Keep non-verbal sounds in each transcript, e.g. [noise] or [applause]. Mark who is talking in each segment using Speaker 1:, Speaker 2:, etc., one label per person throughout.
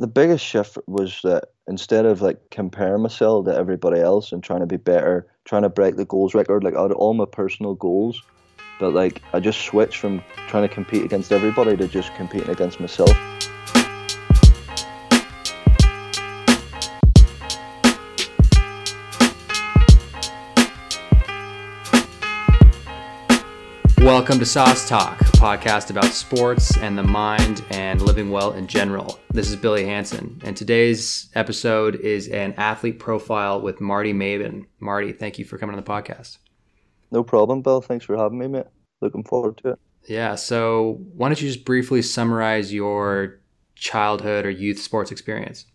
Speaker 1: the biggest shift was that instead of like comparing myself to everybody else and trying to be better, trying to break the goals record, like out of all my personal goals, but like I just switched from trying to compete against everybody to just competing against myself.
Speaker 2: Welcome to Sauce Talk, a podcast about sports and the mind and living well in general. This is Billy Hanson, and today's episode is an athlete profile with Marty Maven. Marty, thank you for coming on the podcast.
Speaker 1: No problem, Bill. Thanks for having me, mate. Looking forward to it.
Speaker 2: Yeah, so why don't you just briefly summarize your childhood or youth sports experience?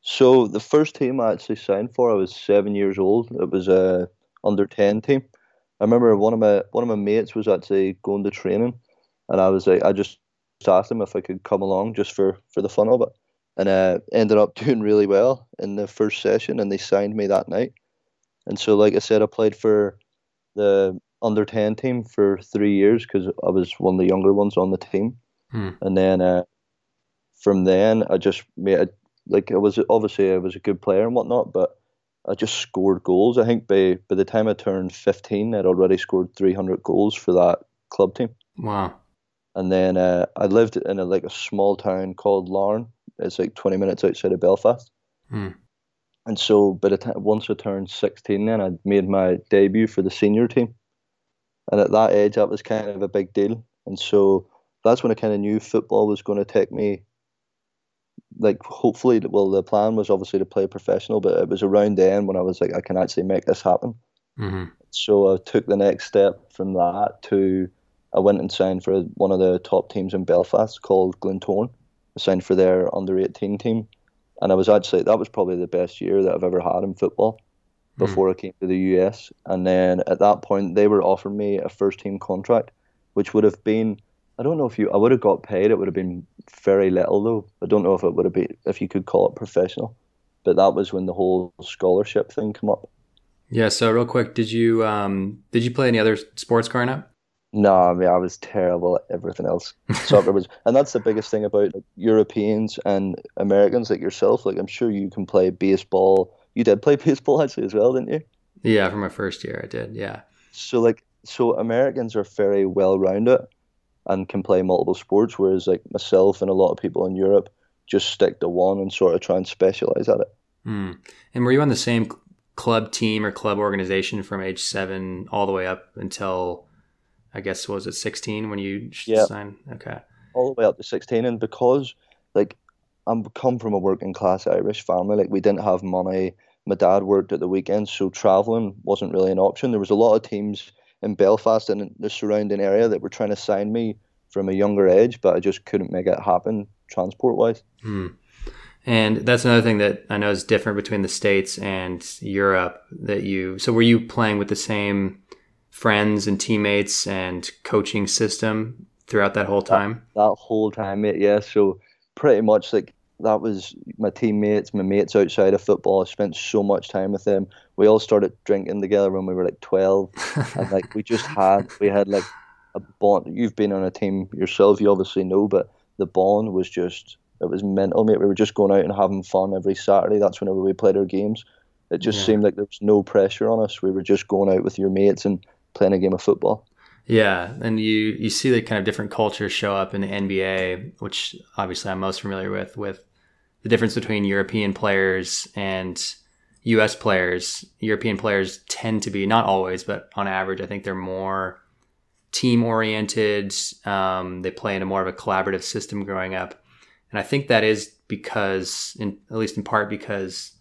Speaker 1: So the first team I actually signed for, I was seven years old. It was a under ten team I remember one of my one of my mates was actually going to training, and I was like, I just asked him if I could come along just for for the fun of it, and uh, ended up [laughs] doing really well in the first session, and they signed me that night. And so, like I said, I played for the under ten team for three years because I was one of the younger ones on the team, hmm. and then uh, from then I just made like I was obviously I was a good player and whatnot, but I just scored goals. I think by by the time I turned 15, I'd already scored 300 goals for that club team.
Speaker 2: Wow.
Speaker 1: And then uh, I lived in a, like a small town called Larne. It's like 20 minutes outside of Belfast. Hmm. And so by the time once I turned 16, then I made my debut for the senior team. And at that age, that was kind of a big deal. And so that's when I kind of knew football was going to take me like hopefully well the plan was obviously to play professional but it was around then when i was like i can actually make this happen mm-hmm. so i took the next step from that to i went and signed for one of the top teams in belfast called glentoran i signed for their under 18 team and i was actually that was probably the best year that i've ever had in football hmm. before mm. i came to the us and then at that point they were offering me a first team contract which would have been I don't know if you. I would have got paid. It would have been very little though. I don't know if it would have been if you could call it professional. But that was when the whole scholarship thing came up.
Speaker 2: Yeah. So real quick, did you um did you play any other sports growing up?
Speaker 1: No, I mean I was terrible at everything else. [laughs] Soccer was, and that's the biggest thing about like, Europeans and Americans like yourself. Like I'm sure you can play baseball. You did play [laughs] baseball actually as well, didn't you?
Speaker 2: Yeah, for my first year, I did. Yeah.
Speaker 1: So like, so Americans are very well rounded and can play multiple sports, whereas like myself and a lot of people in Europe just stick to one and sort of try and specialize at it.
Speaker 2: Mm. And were you on the same club team or club organization from age seven all the way up until I guess was it sixteen when you yeah. signed? Okay,
Speaker 1: all the way up to sixteen, and because like I'm come from a working class Irish family, like we didn't have money. My dad worked at the weekends, so traveling wasn't really an option. There was a lot of teams in Belfast and the surrounding area that were trying to sign me from a younger age, but I just couldn't make it happen transport wise.
Speaker 2: Hmm. And that's another thing that I know is different between the States and Europe that you, so were you playing with the same friends and teammates and coaching system throughout that whole time?
Speaker 1: That, that whole time, yeah. So pretty much like that was my teammates, my mates outside of football. I spent so much time with them. We all started drinking together when we were like twelve, [laughs] and like we just had we had like a bond. You've been on a team yourself, you obviously know, but the bond was just it was mental, mate. We were just going out and having fun every Saturday. That's whenever we played our games. It just yeah. seemed like there was no pressure on us. We were just going out with your mates and playing a game of football.
Speaker 2: Yeah, and you you see the kind of different cultures show up in the NBA, which obviously I'm most familiar with, with the difference between European players and US players. European players tend to be, not always, but on average, I think they're more team oriented. Um, they play in a more of a collaborative system growing up. And I think that is because, in, at least in part, because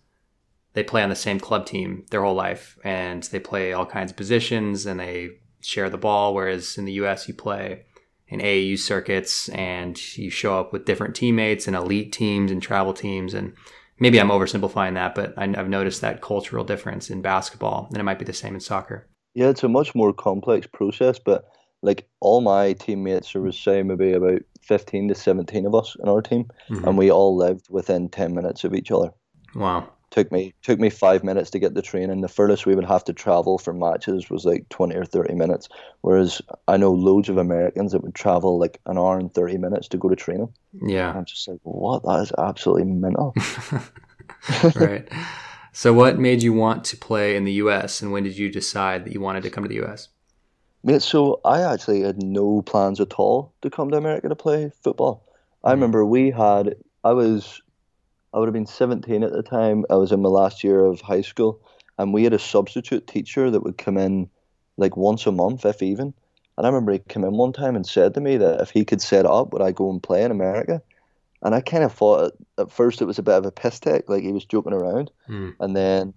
Speaker 2: they play on the same club team their whole life and they play all kinds of positions and they share the ball. Whereas in the US, you play in AAU circuits and you show up with different teammates and elite teams and travel teams. And maybe I'm oversimplifying that, but I've noticed that cultural difference in basketball and it might be the same in soccer.
Speaker 1: Yeah, it's a much more complex process, but like all my teammates, there was say maybe about 15 to 17 of us in our team, mm-hmm. and we all lived within 10 minutes of each other.
Speaker 2: Wow.
Speaker 1: Took me took me five minutes to get the train, and the furthest we would have to travel for matches was like twenty or thirty minutes. Whereas I know loads of Americans that would travel like an hour and thirty minutes to go to training.
Speaker 2: Yeah,
Speaker 1: and I'm just like, what? That is absolutely mental. [laughs]
Speaker 2: right. So, what made you want to play in the U.S. and when did you decide that you wanted to come to the U.S.?
Speaker 1: Mate, so I actually had no plans at all to come to America to play football. I mm. remember we had, I was, I would have been 17 at the time. I was in my last year of high school, and we had a substitute teacher that would come in like once a month, if even. And I remember he came in one time and said to me that if he could set up, would I go and play in America? And I kind of thought at, at first it was a bit of a piss take, like he was joking around. Mm. And then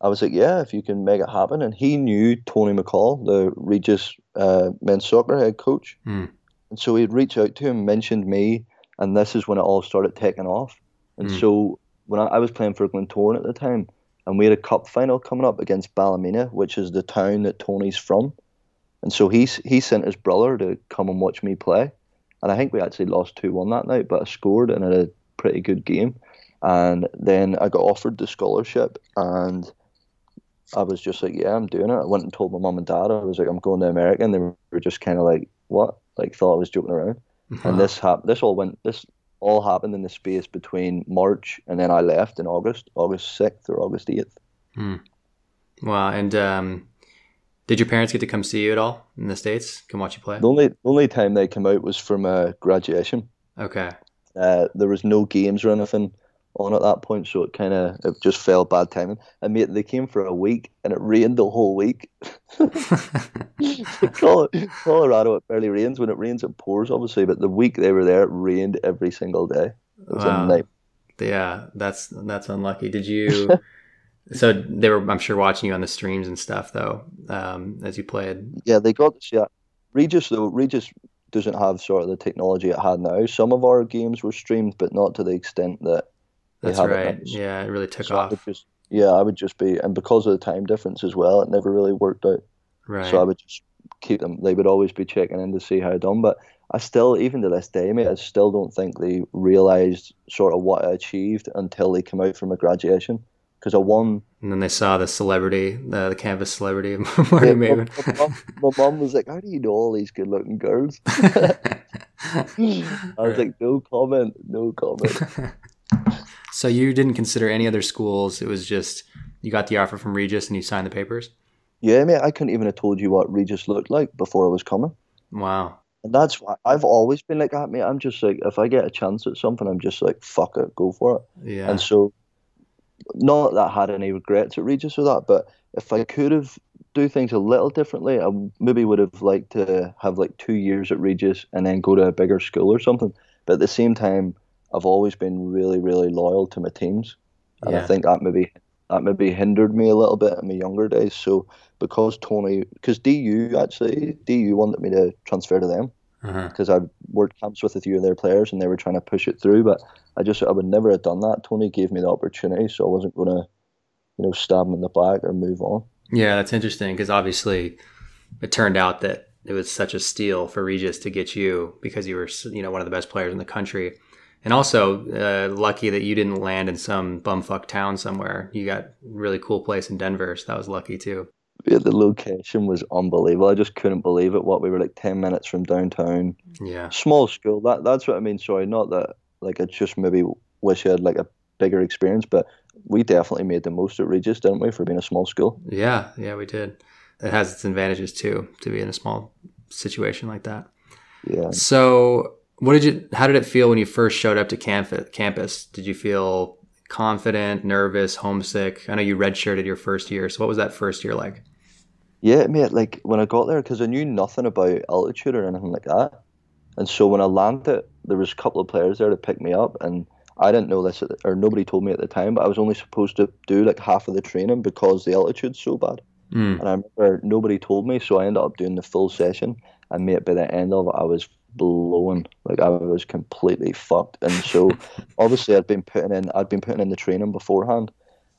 Speaker 1: I was like, yeah, if you can make it happen. And he knew Tony McCall, the Regis uh, men's soccer head coach. Mm. And so he'd reach out to him, mentioned me, and this is when it all started taking off. And mm. so when I, I, was playing for Glentoran at the time, and we had a cup final coming up against Ballymena, which is the town that Tony's from. And so he, he sent his brother to come and watch me play. And I think we actually lost 2 1 that night, but I scored and had a pretty good game. And then I got offered the scholarship, and I was just like, yeah, I'm doing it. I went and told my mum and dad. I was like, I'm going to America, and they were just kind of like, what? Like thought I was joking around. Uh-huh. And this happened. This all went. This all happened in the space between March and then I left in August, August sixth or August eighth.
Speaker 2: Hmm. Wow. And um, did your parents get to come see you at all in the states? Come watch you play?
Speaker 1: The only only time they came out was for my graduation.
Speaker 2: Okay.
Speaker 1: Uh, there was no games or anything on at that point, so it kind of it just fell bad timing. And mate, they came for a week, and it rained the whole week. [laughs] [laughs] Colorado, it barely rains. When it rains, it pours, obviously. But the week they were there, it rained every single day. It was wow. a night.
Speaker 2: Yeah, that's that's unlucky. Did you? [laughs] so they were, I'm sure, watching you on the streams and stuff, though, um, as you played.
Speaker 1: Yeah, they got this. Yeah, Regis though. Regis doesn't have sort of the technology it had now. Some of our games were streamed, but not to the extent that
Speaker 2: that's right. Yeah, it really took so off.
Speaker 1: I just, yeah, I would just be, and because of the time difference as well, it never really worked out.
Speaker 2: Right.
Speaker 1: So I would just keep them. They would always be checking in to see how I done. But I still, even to this day, mate, I still don't think they realised sort of what I achieved until they came out from a graduation. Because I won.
Speaker 2: And then they saw the celebrity, the, the canvas celebrity [laughs] of Marty yeah, Maven.
Speaker 1: My, mom, my, mom was like, "How do you know all these good-looking girls?" [laughs] [laughs] I was like, "No comment, no comment."
Speaker 2: So you didn't consider any other schools. It was just you got the offer from Regis and you signed the papers.
Speaker 1: Yeah, mate. I couldn't even have told you what Regis looked like before I was coming.
Speaker 2: Wow.
Speaker 1: And that's why I've always been like that, mate. I'm just like, if I get a chance at something, I'm just like, fuck it, go for it.
Speaker 2: Yeah.
Speaker 1: And so, not that I had any regrets at Regis or that, but if I could have do things a little differently, I maybe would have liked to have like two years at Regis and then go to a bigger school or something. But at the same time, I've always been really, really loyal to my teams, and yeah. I think that maybe that maybe hindered me a little bit in my younger days. So because Tony, because DU actually DU wanted me to transfer to them because uh-huh. I worked camps with a few of their players and they were trying to push it through, but I just I would never have done that. Tony gave me the opportunity, so I wasn't gonna, you know, stab him in the back or move on.
Speaker 2: Yeah, that's interesting because obviously it turned out that it was such a steal for Regis to get you because you were you know one of the best players in the country and also, uh, lucky that you didn't land in some bumfuck town somewhere. You got really cool place in Denver, so that was lucky too.
Speaker 1: Yeah, the location was unbelievable. I just couldn't believe it. What we were like ten minutes from downtown.
Speaker 2: Yeah.
Speaker 1: Small school. That that's what I mean. Sorry, not that like I just maybe wish I had like a bigger experience, but we definitely made the most at Regis, didn't we, for being a small school?
Speaker 2: Yeah, yeah, we did. It has its advantages too to be in a small situation like that.
Speaker 1: Yeah.
Speaker 2: So what did you? How did it feel when you first showed up to campus? Did you feel confident, nervous, homesick? I know you redshirted your first year, so what was that first year like?
Speaker 1: Yeah, mate. Like when I got there, because I knew nothing about altitude or anything like that, and so when I landed, there was a couple of players there to pick me up, and I didn't know this, or nobody told me at the time, but I was only supposed to do like half of the training because the altitude's so bad. Mm. And I remember nobody told me, so I ended up doing the full session. And mate, by the end of it, I was blowing. Like I was completely fucked. And so [laughs] obviously I'd been putting in I'd been putting in the training beforehand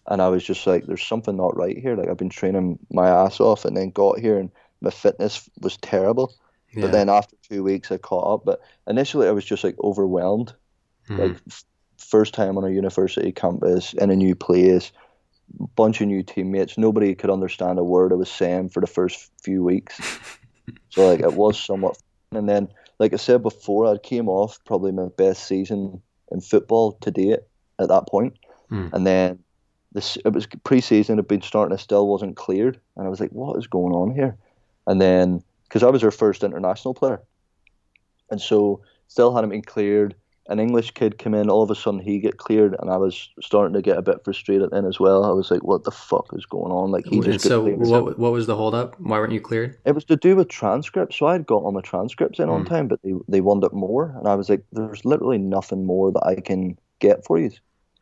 Speaker 1: and I was just like, There's something not right here. Like I've been training my ass off and then got here and my fitness was terrible. Yeah. But then after two weeks I caught up. But initially I was just like overwhelmed. Mm-hmm. Like first time on a university campus in a new place, bunch of new teammates. Nobody could understand a word I was saying for the first few weeks. [laughs] so like it was somewhat. And then, like I said before, I came off probably my best season in football to date at that point. Mm. And then this it was pre-season had been starting, it still wasn't cleared, and I was like, what is going on here? And then because I was our first international player, and so still hadn't been cleared an English kid came in, all of a sudden he get cleared, and I was starting to get a bit frustrated then as well. I was like, "What the fuck is going on?" Like he
Speaker 2: just so what? What was the holdup? Why weren't you cleared?
Speaker 1: It was to do with transcripts. So I had got all my transcripts in mm. on time, but they they wanted more, and I was like, "There's literally nothing more that I can get for you."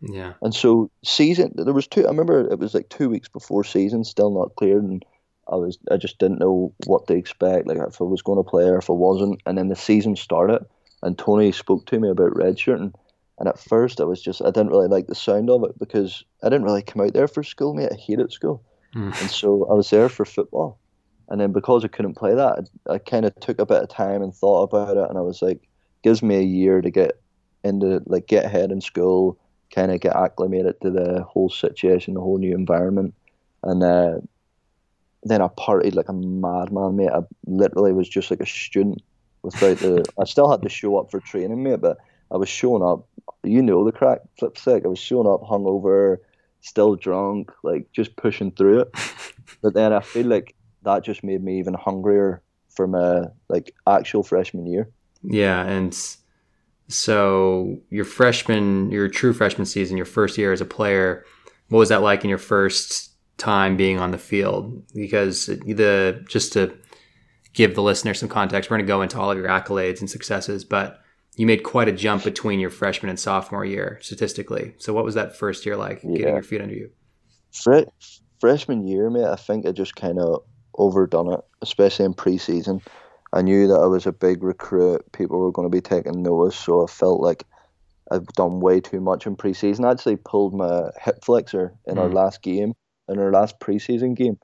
Speaker 2: Yeah.
Speaker 1: And so season, there was two. I remember it was like two weeks before season, still not cleared, and I was I just didn't know what to expect, like if I was going to play or if I wasn't. And then the season started and Tony spoke to me about redshirting. And at first, I was just, I didn't really like the sound of it because I didn't really come out there for school, mate. I hated school. Mm. And so I was there for football. And then because I couldn't play that, I, I kind of took a bit of time and thought about it. And I was like, gives me a year to get into, like, get ahead in school, kind of get acclimated to the whole situation, the whole new environment. And uh, then I partied like a madman, mate. I literally was just like a student without the. I still had to show up for training, mate, but I was showing up. You know the crack, flip sick. I was showing up hungover, still drunk, like just pushing through it. [laughs] but then I feel like that just made me even hungrier for my like actual freshman year.
Speaker 2: Yeah, and so your freshman, your true freshman season, your first year as a player, what was that like in your first time being on the field? Because the just to give the listener some context, we're going to go into all of your accolades and successes, but you made quite a jump between your freshman and sophomore year statistically. So, what was that first year like, yeah. getting your feet under you?
Speaker 1: Fre- freshman year, mate, I think I just kind of overdone it, especially in preseason. I knew that I was a big recruit. People were going to be taking notice, so I felt like I've done way too much in preseason. I actually pulled my hip flexor in mm. our last game, in our last preseason game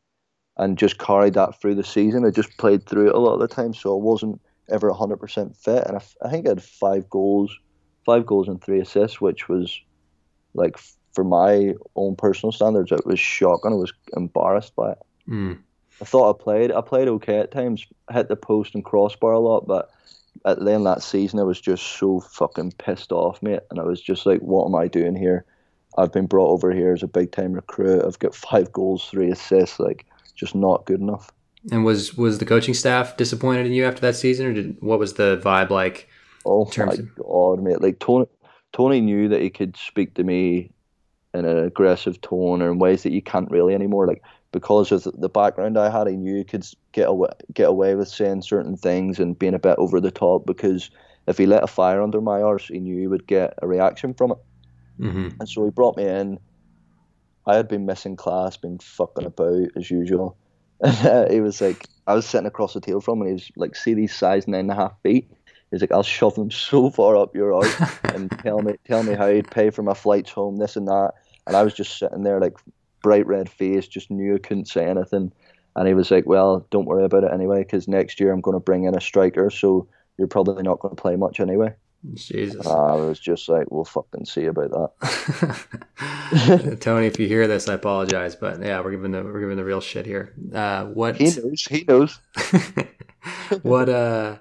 Speaker 1: and just carried that through the season. I just played through it a lot of the time, so I wasn't ever 100% fit. And I, I think I had five goals, five goals and three assists, which was like for my own personal standards, it was shocking. I was embarrassed by it. Mm. I thought I played. I played okay at times. hit the post and crossbar a lot, but at the end of that season, I was just so fucking pissed off, mate. And I was just like, "What am I doing here? I've been brought over here as a big time recruit. I've got five goals, three assists. Like, just not good enough.
Speaker 2: And was was the coaching staff disappointed in you after that season, or did what was the vibe like?
Speaker 1: Oh my of- god, mate! Like Tony, Tony knew that he could speak to me in an aggressive tone or in ways that you can't really anymore. Like because of the background I had, he knew he could get away get away with saying certain things and being a bit over the top. Because if he let a fire under my arse, he knew he would get a reaction from it. Mm-hmm. And so he brought me in I had been missing class, been fucking about as usual. [laughs] And uh, he was like, I was sitting across the table from him, and he was like, see these size nine and a half feet? He's like, I'll shove them [laughs] so far up your arse and [laughs] tell me, tell me how he'd pay for my flights home, this and that. And I was just sitting there, like bright red face, just knew I couldn't say anything. And he was like, well, don't worry about it anyway, because next year I'm going to bring in a striker, so you're probably not going to play much anyway.
Speaker 2: Jesus.
Speaker 1: I was just like, we'll fucking see about
Speaker 2: that. [laughs] Tony, if you hear this, I apologize, but yeah, we're giving the we're giving the real shit here. Uh, what
Speaker 1: he knows, he knows. [laughs]
Speaker 2: what uh,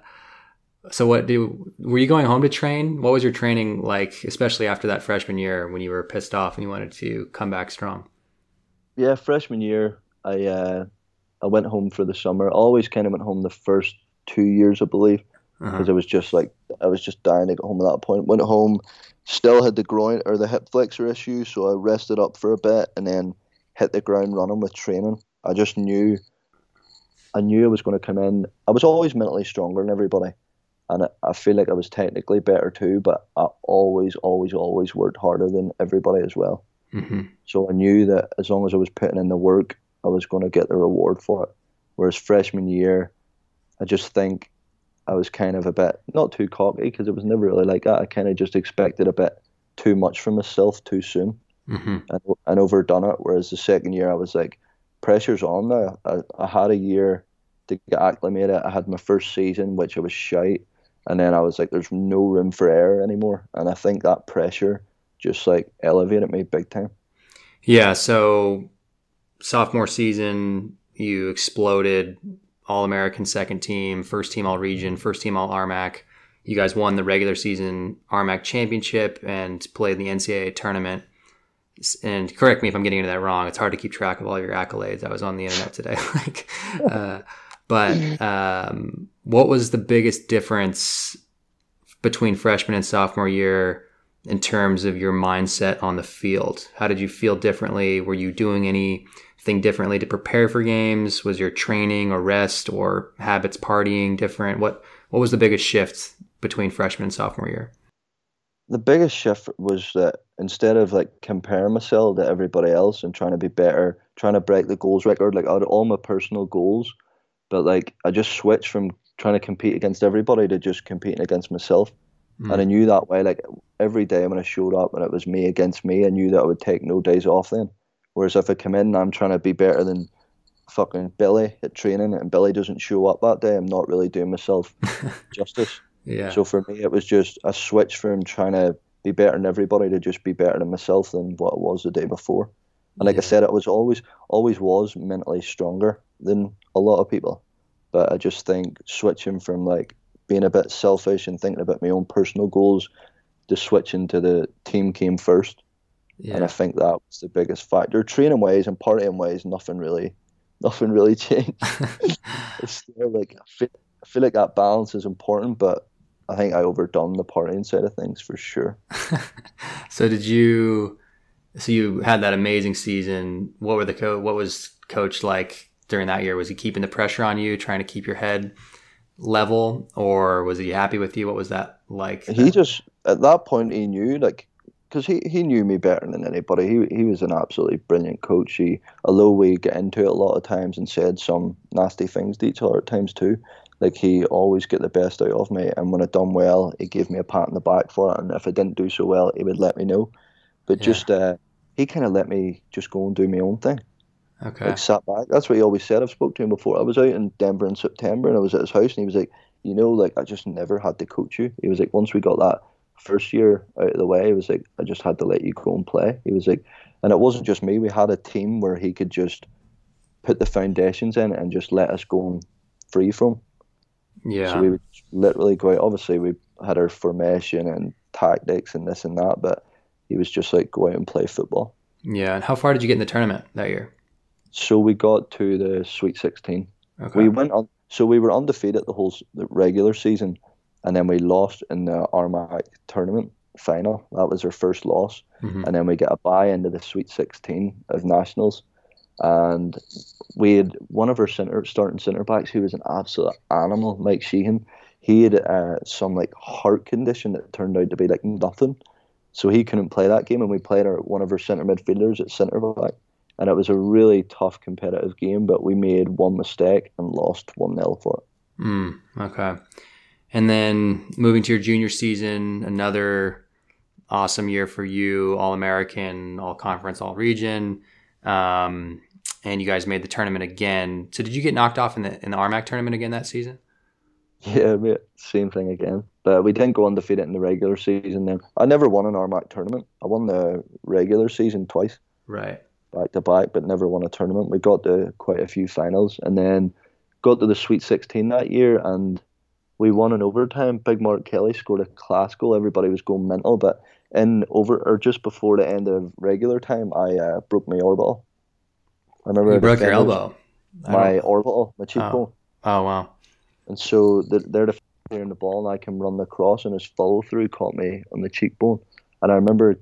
Speaker 2: so what do were you going home to train? What was your training like, especially after that freshman year when you were pissed off and you wanted to come back strong?
Speaker 1: Yeah, freshman year, I uh, I went home for the summer. I always kind of went home the first two years, I believe because uh-huh. I was just like I was just dying to get home at that point. Went home, still had the groin or the hip flexor issue, so I rested up for a bit and then hit the ground running with training. I just knew, I knew I was going to come in. I was always mentally stronger than everybody, and I, I feel like I was technically better too. But I always, always, always worked harder than everybody as well. Mm-hmm. So I knew that as long as I was putting in the work, I was going to get the reward for it. Whereas freshman year, I just think I was kind of a bit not too cocky because it was never really like that. I kind of just expected a bit too much from myself too soon mm-hmm. and, and overdone it. Whereas the second year, I was like, pressure's on now. I, I had a year to get acclimated. I had my first season, which I was shite, and then I was like, there's no room for error anymore. And I think that pressure just like elevated me big time.
Speaker 2: Yeah. So sophomore season, you exploded all American second team, first team all region, first team all RMAC. You guys won the regular season RMAC championship and played in the NCAA tournament. And correct me if I'm getting into that wrong. It's hard to keep track of all your accolades. I was on the internet today. [laughs] like, uh, but um, what was the biggest difference between freshman and sophomore year in terms of your mindset on the field? How did you feel differently? Were you doing anything differently to prepare for games? Was your training or rest or habits partying different? What what was the biggest shift between freshman and sophomore year?
Speaker 1: The biggest shift was that instead of like comparing myself to everybody else and trying to be better, trying to break the goals record, like out of all my personal goals, but like I just switched from trying to compete against everybody to just competing against myself. Mm. And I knew that way, like every day when I showed up and it was me against me, I knew that I would take no days off then. Whereas if I come in and I'm trying to be better than fucking Billy at training and Billy doesn't show up that day, I'm not really doing myself [laughs] justice.
Speaker 2: Yeah.
Speaker 1: So for me, it was just a switch from trying to be better than everybody to just be better than myself than what it was the day before. And like yeah. I said, it was always always was mentally stronger than a lot of people. But I just think switching from like being a bit selfish and thinking about my own personal goals to switching to the team came first. Yeah. And I think that was the biggest factor. Training ways and partying ways, nothing really, [laughs] nothing really changed. [laughs] it's still like I feel, I feel like that balance is important, but I think I overdone the partying side of things for sure. [laughs]
Speaker 2: so did you? So you had that amazing season. What were the co- What was coach like during that year? Was he keeping the pressure on you, trying to keep your head level, or was he happy with you? What was that like?
Speaker 1: He just at that point he knew like because he, he knew me better than anybody. He he was an absolutely brilliant coach. He although we get into it a lot of times and said some nasty things to each other at times too. Like he always get the best out of me, and when I done well, he gave me a pat on the back for it. And if I didn't do so well, he would let me know. But yeah. just uh, he kind of let me just go and do my own thing.
Speaker 2: Okay.
Speaker 1: Like sat back. That's what he always said. I've spoke to him before. I was out in Denver in September and I was at his house and he was like, you know, like I just never had to coach you. He was like, once we got that first year out of the way, he was like, I just had to let you go and play. He was like, and it wasn't just me. We had a team where he could just put the foundations in and just let us go and free from.
Speaker 2: Yeah.
Speaker 1: So we would literally go out. Obviously, we had our formation and tactics and this and that, but he was just like go out and play football.
Speaker 2: Yeah. And how far did you get in the tournament that year?
Speaker 1: So we got to the Sweet 16. Okay. We went on. So we were undefeated the whole the regular season, and then we lost in the RMAC tournament final. That was our first loss, mm-hmm. and then we get a bye into the Sweet 16 of nationals, and we had one of our center starting centre backs who was an absolute animal, Mike Sheehan. He had uh, some like heart condition that turned out to be like nothing, so he couldn't play that game, and we played our one of our centre midfielders at centre back and it was a really tough competitive game, but we made one mistake and lost 1 0 for
Speaker 2: it. Mm, okay. And then moving to your junior season, another awesome year for you, All American, All Conference, All Region. Um, and you guys made the tournament again. So did you get knocked off in the in the RMAC tournament again that season?
Speaker 1: Yeah, same thing again. But we didn't go undefeated in the regular season. Then I never won an RMAC tournament. I won the regular season twice.
Speaker 2: Right
Speaker 1: back to back, but never won a tournament. We got to quite a few finals, and then got to the Sweet 16 that year, and we won in overtime. Big Mark Kelly scored a class goal. Everybody was going mental, but in over or just before the end of regular time, I uh, broke my orbital.
Speaker 2: I remember you broke your elbow.
Speaker 1: My orbital, my cheekbone.
Speaker 2: Oh. oh wow!
Speaker 1: And so the, they're the the ball, and I can run the cross, and his follow through caught me on the cheekbone. And I remember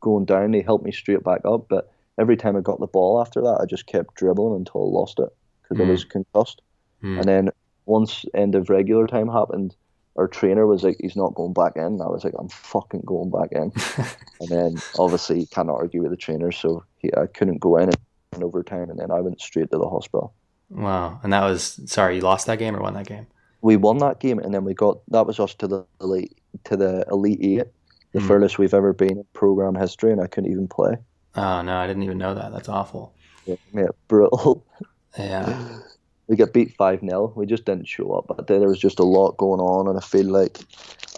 Speaker 1: going down, he helped me straight back up, but every time I got the ball after that, I just kept dribbling until I lost it because mm. I was concussed. Mm. And then once end of regular time happened, our trainer was like, "He's not going back in." I was like, "I'm fucking going back in." [laughs] and then obviously you can't argue with the trainer, so he, I couldn't go in in overtime, and then I went straight to the hospital.
Speaker 2: Wow! And that was sorry, you lost that game or won that game?
Speaker 1: We won that game, and then we got that was us to the elite to the elite eight, the mm. furthest we've ever been in program history, and I couldn't even play.
Speaker 2: Oh no, I didn't even know that. That's awful.
Speaker 1: Yeah, yeah brutal.
Speaker 2: Yeah. [laughs]
Speaker 1: we got beat 5 0. We just didn't show up. But there was just a lot going on, and I feel like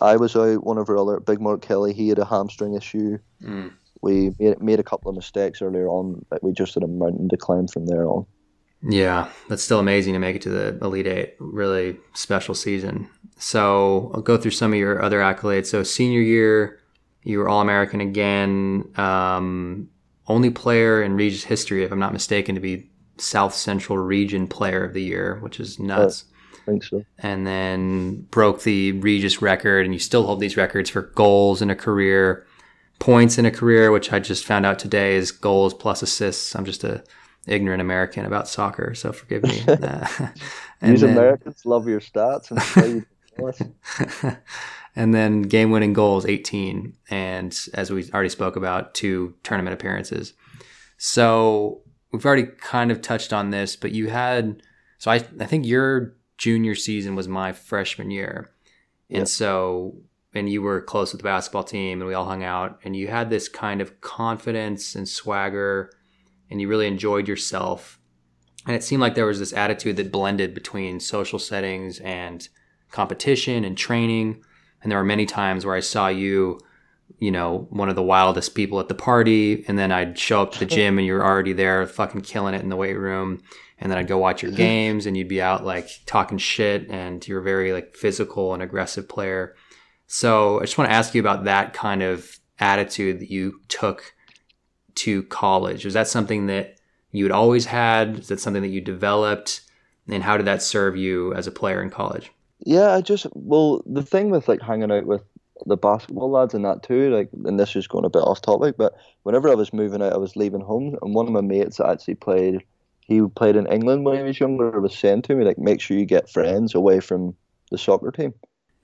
Speaker 1: I was out. One of our other, Big Mark Kelly, he had a hamstring issue. Mm. We made, made a couple of mistakes earlier on, but we just had a mountain to climb from there on.
Speaker 2: Yeah, that's still amazing to make it to the Elite Eight. Really special season. So I'll go through some of your other accolades. So senior year, you were All American again. Um, only player in Regis history, if I'm not mistaken, to be South Central Region Player of the Year, which is oh, nuts.
Speaker 1: I think so.
Speaker 2: And then broke the Regis record, and you still hold these records for goals in a career, points in a career, which I just found out today is goals plus assists. I'm just a ignorant American about soccer, so forgive me. [laughs]
Speaker 1: Uh, [laughs] these then, Americans love your stats and play [laughs]
Speaker 2: and then game winning goals 18 and as we already spoke about two tournament appearances so we've already kind of touched on this but you had so i, I think your junior season was my freshman year and yep. so and you were close with the basketball team and we all hung out and you had this kind of confidence and swagger and you really enjoyed yourself and it seemed like there was this attitude that blended between social settings and competition and training. And there were many times where I saw you, you know, one of the wildest people at the party. And then I'd show up to the gym and you're already there fucking killing it in the weight room. And then I'd go watch your [laughs] games and you'd be out like talking shit and you're a very like physical and aggressive player. So I just want to ask you about that kind of attitude that you took to college. Was that something that you had always had? Is that something that you developed? And how did that serve you as a player in college?
Speaker 1: Yeah, I just well the thing with like hanging out with the basketball lads and that too, like and this is going a bit off topic, but whenever I was moving out, I was leaving home, and one of my mates actually played. He played in England when he was younger. Was saying to me like, make sure you get friends away from the soccer team.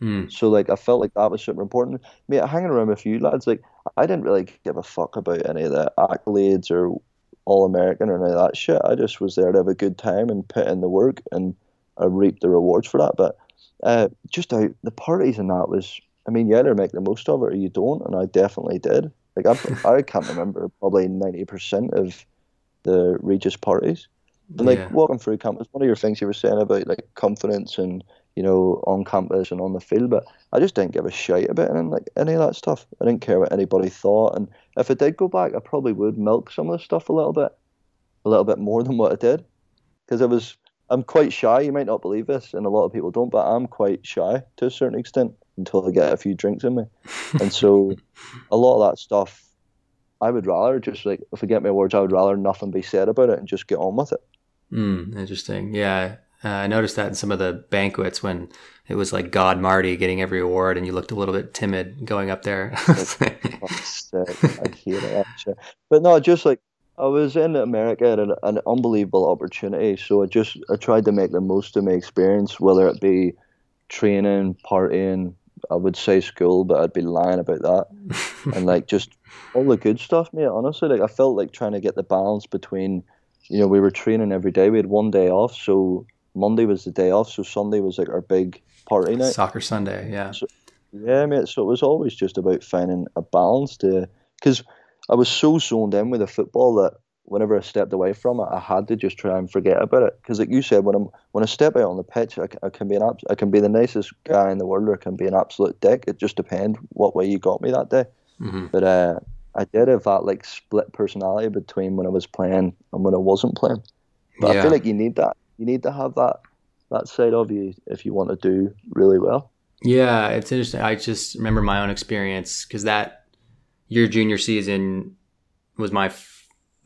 Speaker 1: Mm. So like I felt like that was super important. Mate, hanging around with you lads, like I didn't really give a fuck about any of the accolades or all American or any of that shit. I just was there to have a good time and put in the work and I reaped the rewards for that. But uh, just out the parties and that was. I mean, you either make the most of it or you don't, and I definitely did. Like I, I can't remember probably ninety percent of the Regis parties. And like yeah. walking through campus, one of your things you were saying about like confidence and you know on campus and on the field, but I just didn't give a shit about it like any of that stuff. I didn't care what anybody thought, and if I did go back, I probably would milk some of the stuff a little bit, a little bit more than what I did, because I was I'm quite shy. You might not believe this, and a lot of people don't, but I'm quite shy to a certain extent until I get a few drinks in me. and so, a lot of that stuff, I would rather just like if I get my awards, I would rather nothing be said about it and just get on with it.
Speaker 2: Mm, interesting. Yeah, uh, I noticed that in some of the banquets when it was like God Marty getting every award, and you looked a little bit timid going up there. [laughs] I
Speaker 1: it. But no, just like I was in America at an, an, unbelievable opportunity, so I just I tried to make the most of my experience, whether it be training, partying. I would say school, but I'd be lying about that, [laughs] and like just all the good stuff, mate. Honestly, like I felt like trying to get the balance between, you know, we were training every day. We had one day off, so Monday was the day off, so Sunday was like our big party night.
Speaker 2: Soccer Sunday, yeah.
Speaker 1: So, yeah, mate. So it was always just about finding a balance to, because I was so zoned in with the football that whenever I stepped away from it, I had to just try and forget about it. Because, like you said, when I'm when I step out on the pitch, I, I can be an I can be the nicest guy in the world, or I can be an absolute dick. It just depends what way you got me that day. Mm-hmm. But uh, I did have that like split personality between when I was playing and when I wasn't playing. But yeah. I feel like you need that. You need to have that that side of you if you want to do really well.
Speaker 2: Yeah, it's interesting. I just remember my own experience because that your junior season was my,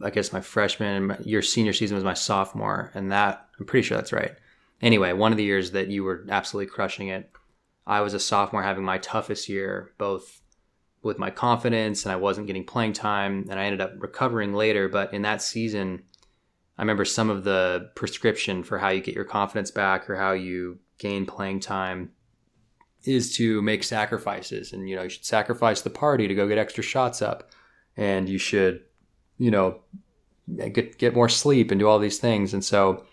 Speaker 2: I guess my freshman, and your senior season was my sophomore, and that I'm pretty sure that's right. Anyway, one of the years that you were absolutely crushing it, I was a sophomore having my toughest year, both with my confidence and I wasn't getting playing time, and I ended up recovering later. But in that season, I remember some of the prescription for how you get your confidence back or how you gain playing time is to make sacrifices and you know you should sacrifice the party to go get extra shots up and you should you know get get more sleep and do all these things and so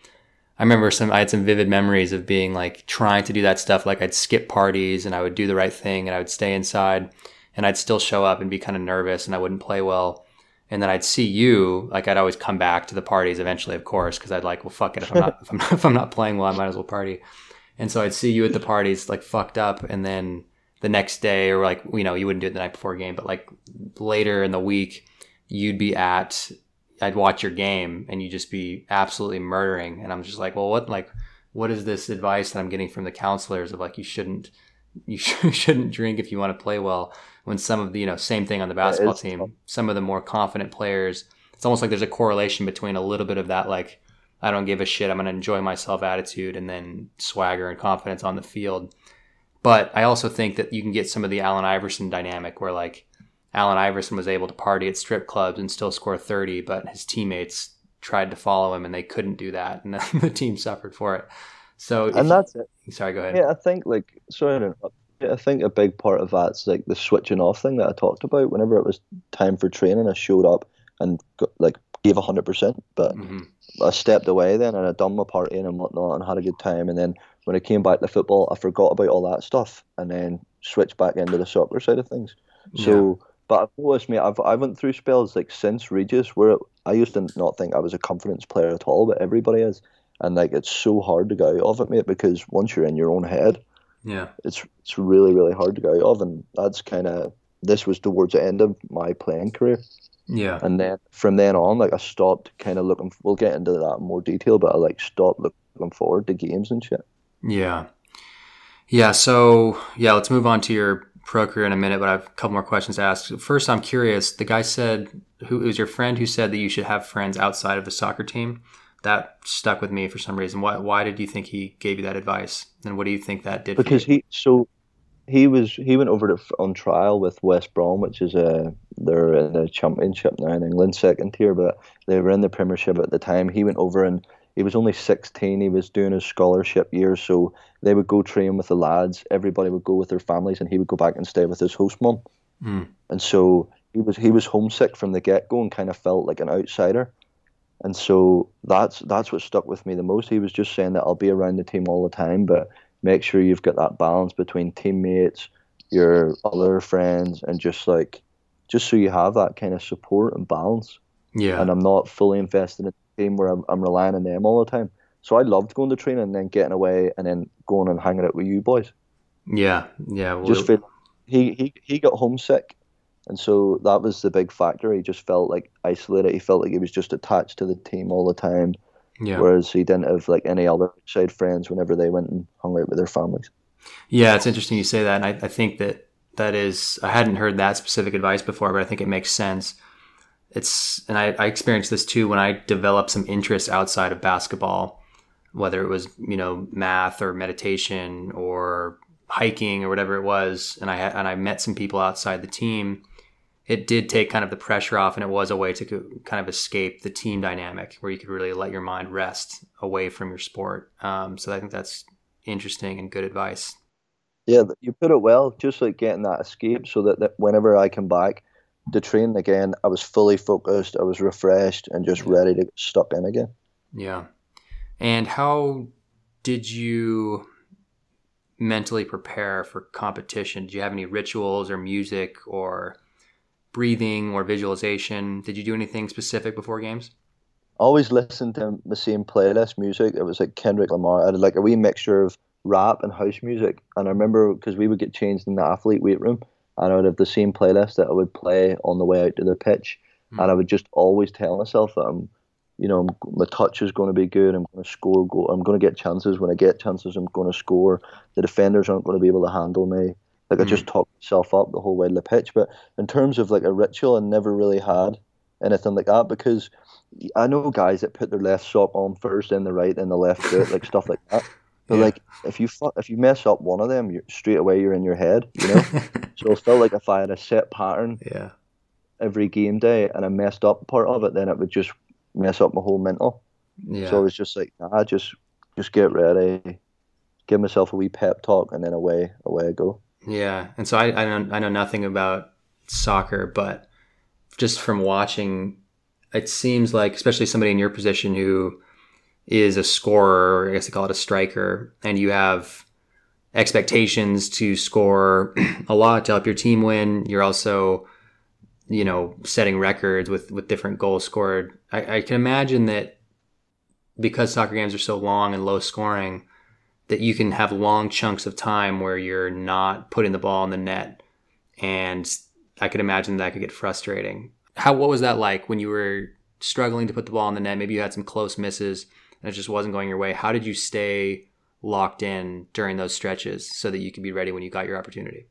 Speaker 2: I remember some I had some vivid memories of being like trying to do that stuff like I'd skip parties and I would do the right thing and I would stay inside and I'd still show up and be kind of nervous and I wouldn't play well and then I'd see you. Like I'd always come back to the parties eventually, of course, because I'd like, well, fuck it. If I'm not if I'm not, [laughs] if I'm not playing well, I might as well party. And so I'd see you at the parties, like fucked up, and then the next day, or like you know, you wouldn't do it the night before a game, but like later in the week, you'd be at. I'd watch your game, and you'd just be absolutely murdering, and I'm just like, well, what like what is this advice that I'm getting from the counselors of like you shouldn't you [laughs] shouldn't drink if you want to play well when some of the you know same thing on the basketball team tough. some of the more confident players it's almost like there's a correlation between a little bit of that like I don't give a shit I'm going to enjoy myself attitude and then swagger and confidence on the field but I also think that you can get some of the Allen Iverson dynamic where like Allen Iverson was able to party at strip clubs and still score 30 but his teammates tried to follow him and they couldn't do that, and [laughs] the team suffered for it. So,
Speaker 1: and that's it.
Speaker 2: Sorry, go ahead.
Speaker 1: Yeah, I think like sorry, I think a big part of that's like the switching off thing that I talked about. Whenever it was time for training, I showed up and got, like gave hundred percent, but mm-hmm. I stepped away then and I done my party and whatnot and had a good time. And then when I came back to football, I forgot about all that stuff and then switched back into the soccer side of things. So. Yeah but I've noticed, mate, I've I went through spells like since Regis where I used to not think I was a confidence player at all, but everybody is, and like it's so hard to go out of it, mate, because once you're in your own head,
Speaker 2: yeah,
Speaker 1: it's it's really really hard to go out of, and that's kind of this was towards the end of my playing career.
Speaker 2: Yeah,
Speaker 1: and then from then on, like I stopped kind of looking. We'll get into that in more detail, but I like stopped looking forward to games and shit.
Speaker 2: Yeah, yeah. So yeah, let's move on to your pro career in a minute, but I have a couple more questions to ask. First, I'm curious. The guy said, "Who it was your friend who said that you should have friends outside of the soccer team?" That stuck with me for some reason. Why? Why did you think he gave you that advice? And what do you think that did?
Speaker 1: Because he so he was he went over to on trial with West Brom, which is a they're in the championship now in England, second tier, but they were in the Premiership at the time. He went over and he was only 16. He was doing his scholarship year, so they would go train with the lads. Everybody would go with their families, and he would go back and stay with his host mum. Mm. And so he was he was homesick from the get go and kind of felt like an outsider. And so that's that's what stuck with me the most. He was just saying that I'll be around the team all the time, but make sure you've got that balance between teammates, your other friends, and just like just so you have that kind of support and balance.
Speaker 2: Yeah.
Speaker 1: And I'm not fully invested in game where I'm, I'm relying on them all the time. So I loved going to training and then getting away and then going and hanging out with you boys.
Speaker 2: Yeah, yeah.
Speaker 1: Well, just feel he, he he got homesick, and so that was the big factor. He just felt like isolated. He felt like he was just attached to the team all the time.
Speaker 2: Yeah.
Speaker 1: Whereas he didn't have like any other side friends whenever they went and hung out with their families.
Speaker 2: Yeah, it's interesting you say that, and I, I think that that is I hadn't heard that specific advice before, but I think it makes sense it's and I, I experienced this too when I developed some interest outside of basketball, whether it was you know math or meditation or hiking or whatever it was, and I had and I met some people outside the team. It did take kind of the pressure off, and it was a way to kind of escape the team dynamic where you could really let your mind rest away from your sport. Um, so I think that's interesting and good advice.
Speaker 1: Yeah, you put it well. Just like getting that escape, so that, that whenever I come back, the train again, I was fully focused, I was refreshed, and just ready to get stuck in again.
Speaker 2: Yeah. And how did you mentally prepare for competition? Did you have any rituals or music or breathing or visualization? Did you do anything specific before games?
Speaker 1: always listened to the same playlist music. It was like Kendrick Lamar. I had like a wee mixture of rap and house music. And I remember because we would get changed in the athlete weight room and I would have the same playlist that I would play on the way out to the pitch, mm. and I would just always tell myself that I'm, you know, my touch is going to be good. I'm going to score. Goal. I'm going to get chances. When I get chances, I'm going to score. The defenders aren't going to be able to handle me. Like mm. I just talked myself up the whole way to the pitch. But in terms of like a ritual, I never really had anything like that because I know guys that put their left sock on first, then the right, then the left foot, like stuff like that. But yeah. like if you if you mess up one of them, you straight away you're in your head, you know. [laughs] so it felt like if I had a set pattern,
Speaker 2: yeah,
Speaker 1: every game day, and I messed up part of it, then it would just mess up my whole mental. Yeah. So it was just like, nah, just just get ready, give myself a wee pep talk, and then away away I go.
Speaker 2: Yeah, and so I I know I know nothing about soccer, but just from watching, it seems like especially somebody in your position who is a scorer, I guess they call it a striker, and you have expectations to score [clears throat] a lot to help your team win. You're also you know, setting records with with different goals scored. I, I can imagine that because soccer games are so long and low scoring, that you can have long chunks of time where you're not putting the ball in the net, and I could imagine that could get frustrating. How what was that like when you were struggling to put the ball in the net? Maybe you had some close misses and it just wasn't going your way. How did you stay locked in during those stretches so that you could be ready when you got your opportunity?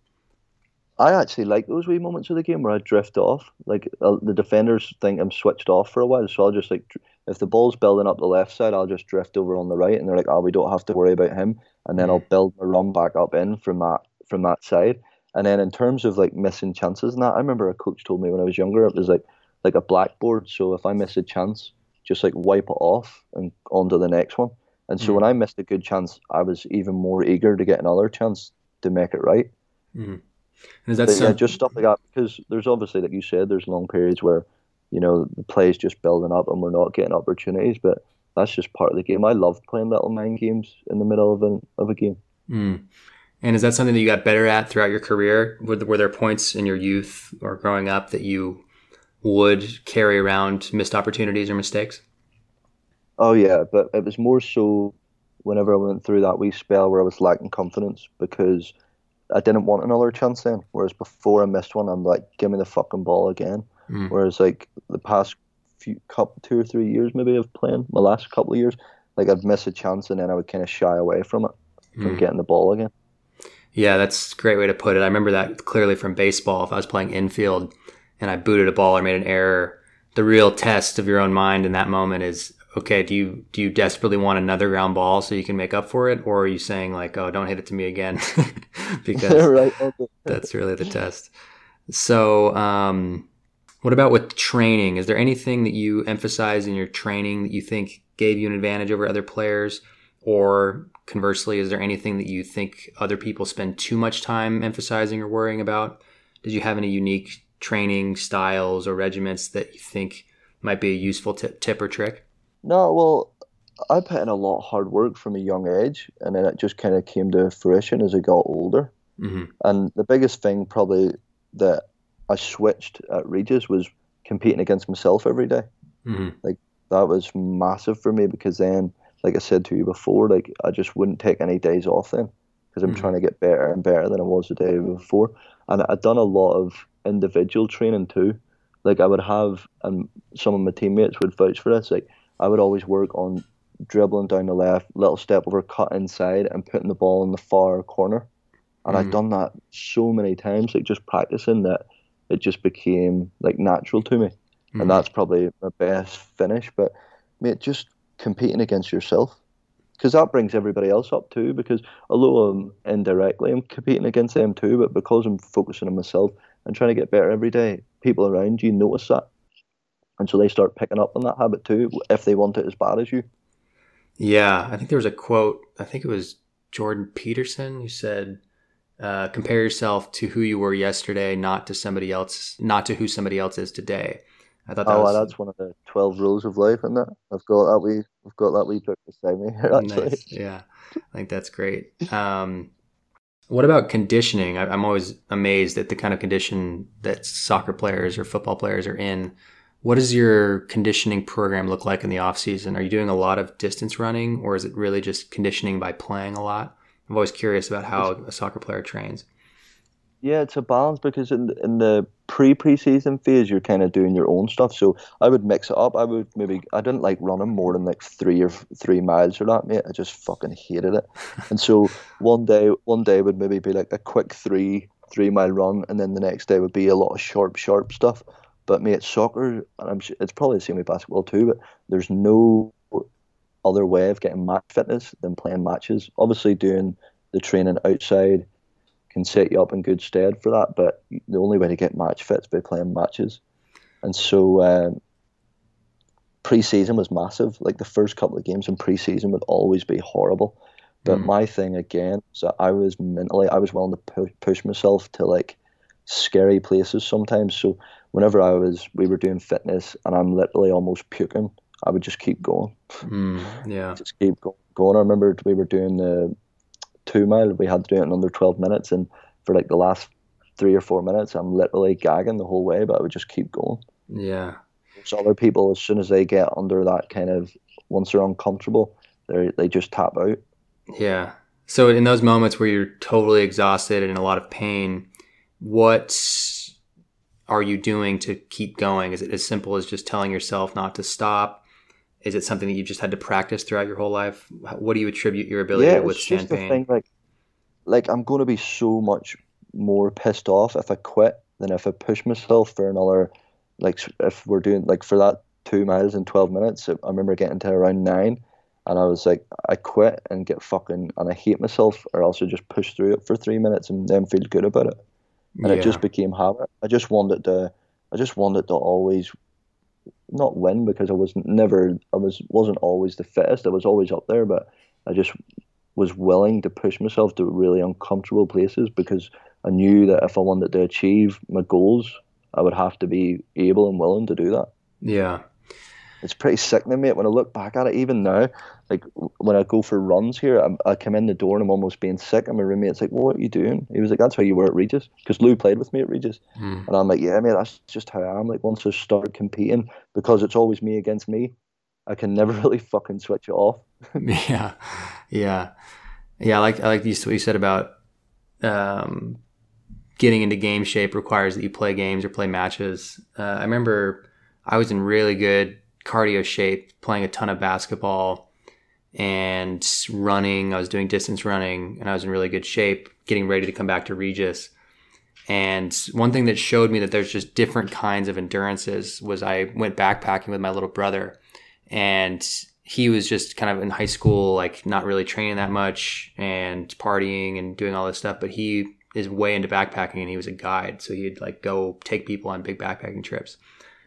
Speaker 1: I actually like those wee moments of the game where I drift off. Like uh, the defenders think I'm switched off for a while, so I'll just like if the ball's building up the left side, I'll just drift over on the right, and they're like, "Oh, we don't have to worry about him." And then mm. I'll build my run back up in from that from that side. And then in terms of like missing chances and that, I remember a coach told me when I was younger, it was like like a blackboard. So if I miss a chance, just like wipe it off and onto the next one. And so mm. when I missed a good chance, I was even more eager to get another chance to make it right.
Speaker 2: Mm. And is that
Speaker 1: some... yeah, just stuff like that because there's obviously, like you said, there's long periods where you know the play is just building up and we're not getting opportunities, but that's just part of the game. I love playing little mind games in the middle of a of a game.
Speaker 2: Mm. And is that something that you got better at throughout your career? Were, were there points in your youth or growing up that you would carry around missed opportunities or mistakes?
Speaker 1: Oh yeah, but it was more so whenever I went through that wee spell where I was lacking confidence because I didn't want another chance then. Whereas before I missed one, I'm like, give me the fucking ball again. Mm. Whereas like the past few couple two or three years maybe of playing, my last couple of years, like I'd miss a chance and then I would kind of shy away from it, from mm. getting the ball again.
Speaker 2: Yeah, that's a great way to put it. I remember that clearly from baseball. If I was playing infield and I booted a ball or made an error, the real test of your own mind in that moment is okay, do you do you desperately want another ground ball so you can make up for it, or are you saying like, oh, don't hit it to me again, [laughs] because [laughs] right. that's really the test. So, um, what about with training? Is there anything that you emphasize in your training that you think gave you an advantage over other players, or conversely, is there anything that you think other people spend too much time emphasizing or worrying about? Did you have any unique training styles or regiments that you think might be a useful tip, tip or trick?
Speaker 1: No, well, I put in a lot of hard work from a young age, and then it just kind of came to fruition as I got older. Mm-hmm. And the biggest thing, probably, that I switched at Regis was competing against myself every day. Mm-hmm. Like that was massive for me because then, like I said to you before, like I just wouldn't take any days off then because I'm mm-hmm. trying to get better and better than I was the day before. And I'd done a lot of individual training too. Like I would have, and some of my teammates would vouch for this. Like I would always work on dribbling down the left, little step over, cut inside, and putting the ball in the far corner. And mm. I'd done that so many times, like just practicing that it just became like natural to me. Mm. And that's probably my best finish. But mate, just competing against yourself. Because that brings everybody else up too. Because although I'm indirectly I'm competing against them too, but because I'm focusing on myself and trying to get better every day, people around you notice that and so they start picking up on that habit too if they want it as bad as you.
Speaker 2: Yeah, I think there was a quote. I think it was Jordan Peterson who said, uh, "Compare yourself to who you were yesterday, not to somebody else, not to who somebody else is today."
Speaker 1: I thought that oh, was... that's one of the twelve rules of life, isn't it? I've got that we, I've got that wee book beside me here. [laughs] Actually. Nice.
Speaker 2: Yeah, I think that's great. Um, what about conditioning? I, I'm always amazed at the kind of condition that soccer players or football players are in what does your conditioning program look like in the off season? Are you doing a lot of distance running, or is it really just conditioning by playing a lot? I'm always curious about how a soccer player trains.
Speaker 1: Yeah, it's a balance because in in the pre preseason phase, you're kind of doing your own stuff. So I would mix it up. I would maybe I didn't like running more than like three or three miles or that, mate. I just fucking hated it. [laughs] and so one day, one day would maybe be like a quick three three mile run, and then the next day would be a lot of sharp sharp stuff. But mate, soccer, and I'm, it's probably the same with basketball too. But there's no other way of getting match fitness than playing matches. Obviously, doing the training outside can set you up in good stead for that. But the only way to get match fit is by playing matches. And so um, pre-season was massive. Like the first couple of games in pre-season would always be horrible. But mm. my thing again is that I was mentally, I was willing to push, push myself to like scary places sometimes. So whenever I was, we were doing fitness and I'm literally almost puking, I would just keep going.
Speaker 2: Mm, yeah.
Speaker 1: just keep go- going. I remember we were doing the two mile, we had to do it in under 12 minutes. And for like the last three or four minutes, I'm literally gagging the whole way, but I would just keep going.
Speaker 2: Yeah.
Speaker 1: So other people, as soon as they get under that kind of, once they're uncomfortable, they they just tap out.
Speaker 2: Yeah. So in those moments where you're totally exhausted and in a lot of pain, what are you doing to keep going? Is it as simple as just telling yourself not to stop? Is it something that you just had to practice throughout your whole life? What do you attribute your ability
Speaker 1: yeah,
Speaker 2: to withstand
Speaker 1: pain? Thing, like, like I'm going to be so much more pissed off if I quit than if I push myself for another. Like if we're doing like for that two miles in twelve minutes, I remember getting to around nine, and I was like, I quit and get fucking and I hate myself, or else I just push through it for three minutes and then feel good about it and yeah. it just became habit. I just wanted to, I just wanted to always, not win because I was never, I was wasn't always the fittest. I was always up there, but I just was willing to push myself to really uncomfortable places because I knew that if I wanted to achieve my goals, I would have to be able and willing to do that.
Speaker 2: Yeah
Speaker 1: it's pretty sickening, mate. When I look back at it, even now, like when I go for runs here, I, I come in the door and I'm almost being sick. And my roommate's like, well, "What are you doing?" He was like, "That's how you were at Regis," because Lou played with me at Regis, mm. and I'm like, "Yeah, mate, that's just how I am." Like once I start competing, because it's always me against me, I can [laughs] never really fucking switch it off. [laughs] [laughs]
Speaker 2: yeah, yeah, yeah. I like I like what you said about um, getting into game shape requires that you play games or play matches. Uh, I remember I was in really good cardio shape, playing a ton of basketball and running. I was doing distance running and I was in really good shape, getting ready to come back to Regis. And one thing that showed me that there's just different kinds of endurances was I went backpacking with my little brother and he was just kind of in high school, like not really training that much and partying and doing all this stuff. But he is way into backpacking and he was a guide. So he'd like go take people on big backpacking trips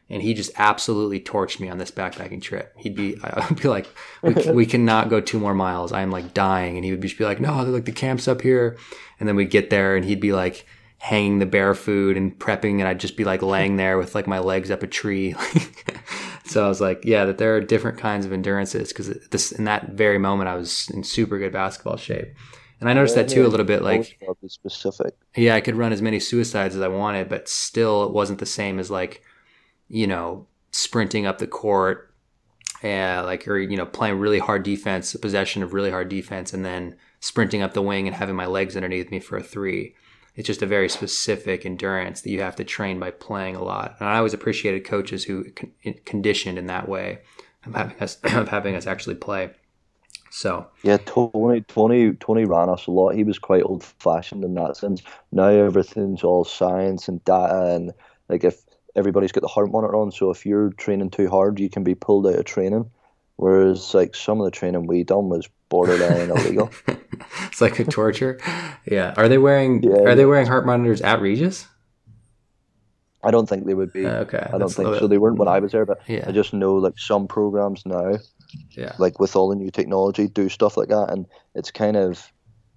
Speaker 2: and he just absolutely torched me on this backpacking trip. He'd be, I would be like, we, [laughs] we cannot go two more miles. I'm like dying. And he would just be like, no, like the camp's up here. And then we'd get there and he'd be like hanging the bear food and prepping. And I'd just be like laying there with like my legs up a tree. [laughs] so I was like, yeah, that there are different kinds of endurances because this, in that very moment, I was in super good basketball shape. And I noticed that too a little bit. Like,
Speaker 1: specific.
Speaker 2: Yeah, I could run as many suicides as I wanted, but still, it wasn't the same as like you know, sprinting up the court, and like or you know, playing really hard defense, possession of really hard defense, and then sprinting up the wing and having my legs underneath me for a three. It's just a very specific endurance that you have to train by playing a lot. And I always appreciated coaches who con- conditioned in that way of having us [clears throat] of having us actually play. So
Speaker 1: yeah, Tony, Tony, Tony ran us a lot. He was quite old fashioned in that sense. Now everything's all science and data, and like if everybody's got the heart monitor on, so if you're training too hard, you can be pulled out of training. Whereas, like some of the training we done was borderline [laughs] illegal.
Speaker 2: it's like a torture. Yeah. Are they wearing yeah, Are they wearing heart monitors at Regis?
Speaker 1: I don't think they would be. Uh, okay. I don't think so. They weren't when I was there, but yeah. I just know like some programs now,
Speaker 2: yeah,
Speaker 1: like with all the new technology, do stuff like that, and it's kind of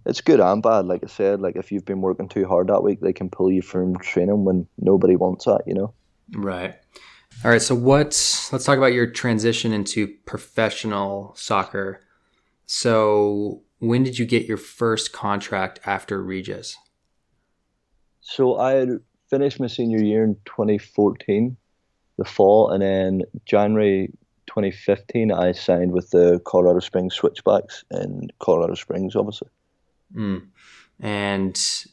Speaker 1: it's good and bad. Like I said, like if you've been working too hard that week, they can pull you from training when nobody wants that. You know.
Speaker 2: Right. All right. So what? Let's talk about your transition into professional soccer. So when did you get your first contract after Regis?
Speaker 1: So I had finished my senior year in 2014, the fall, and then January 2015 I signed with the Colorado Springs Switchbacks in Colorado Springs, obviously.
Speaker 2: Mm. And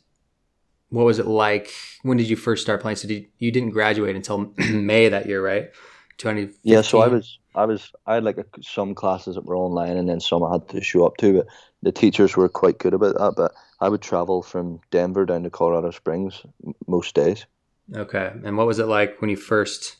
Speaker 2: what was it like? When did you first start playing? So did, you didn't graduate until [clears throat] May that year, right? Twenty.
Speaker 1: Yeah, so I was, I was, I had like a, some classes that were online, and then some I had to show up to. But the teachers were quite good about that. But I would travel from Denver down to Colorado Springs most days.
Speaker 2: Okay, and what was it like when you first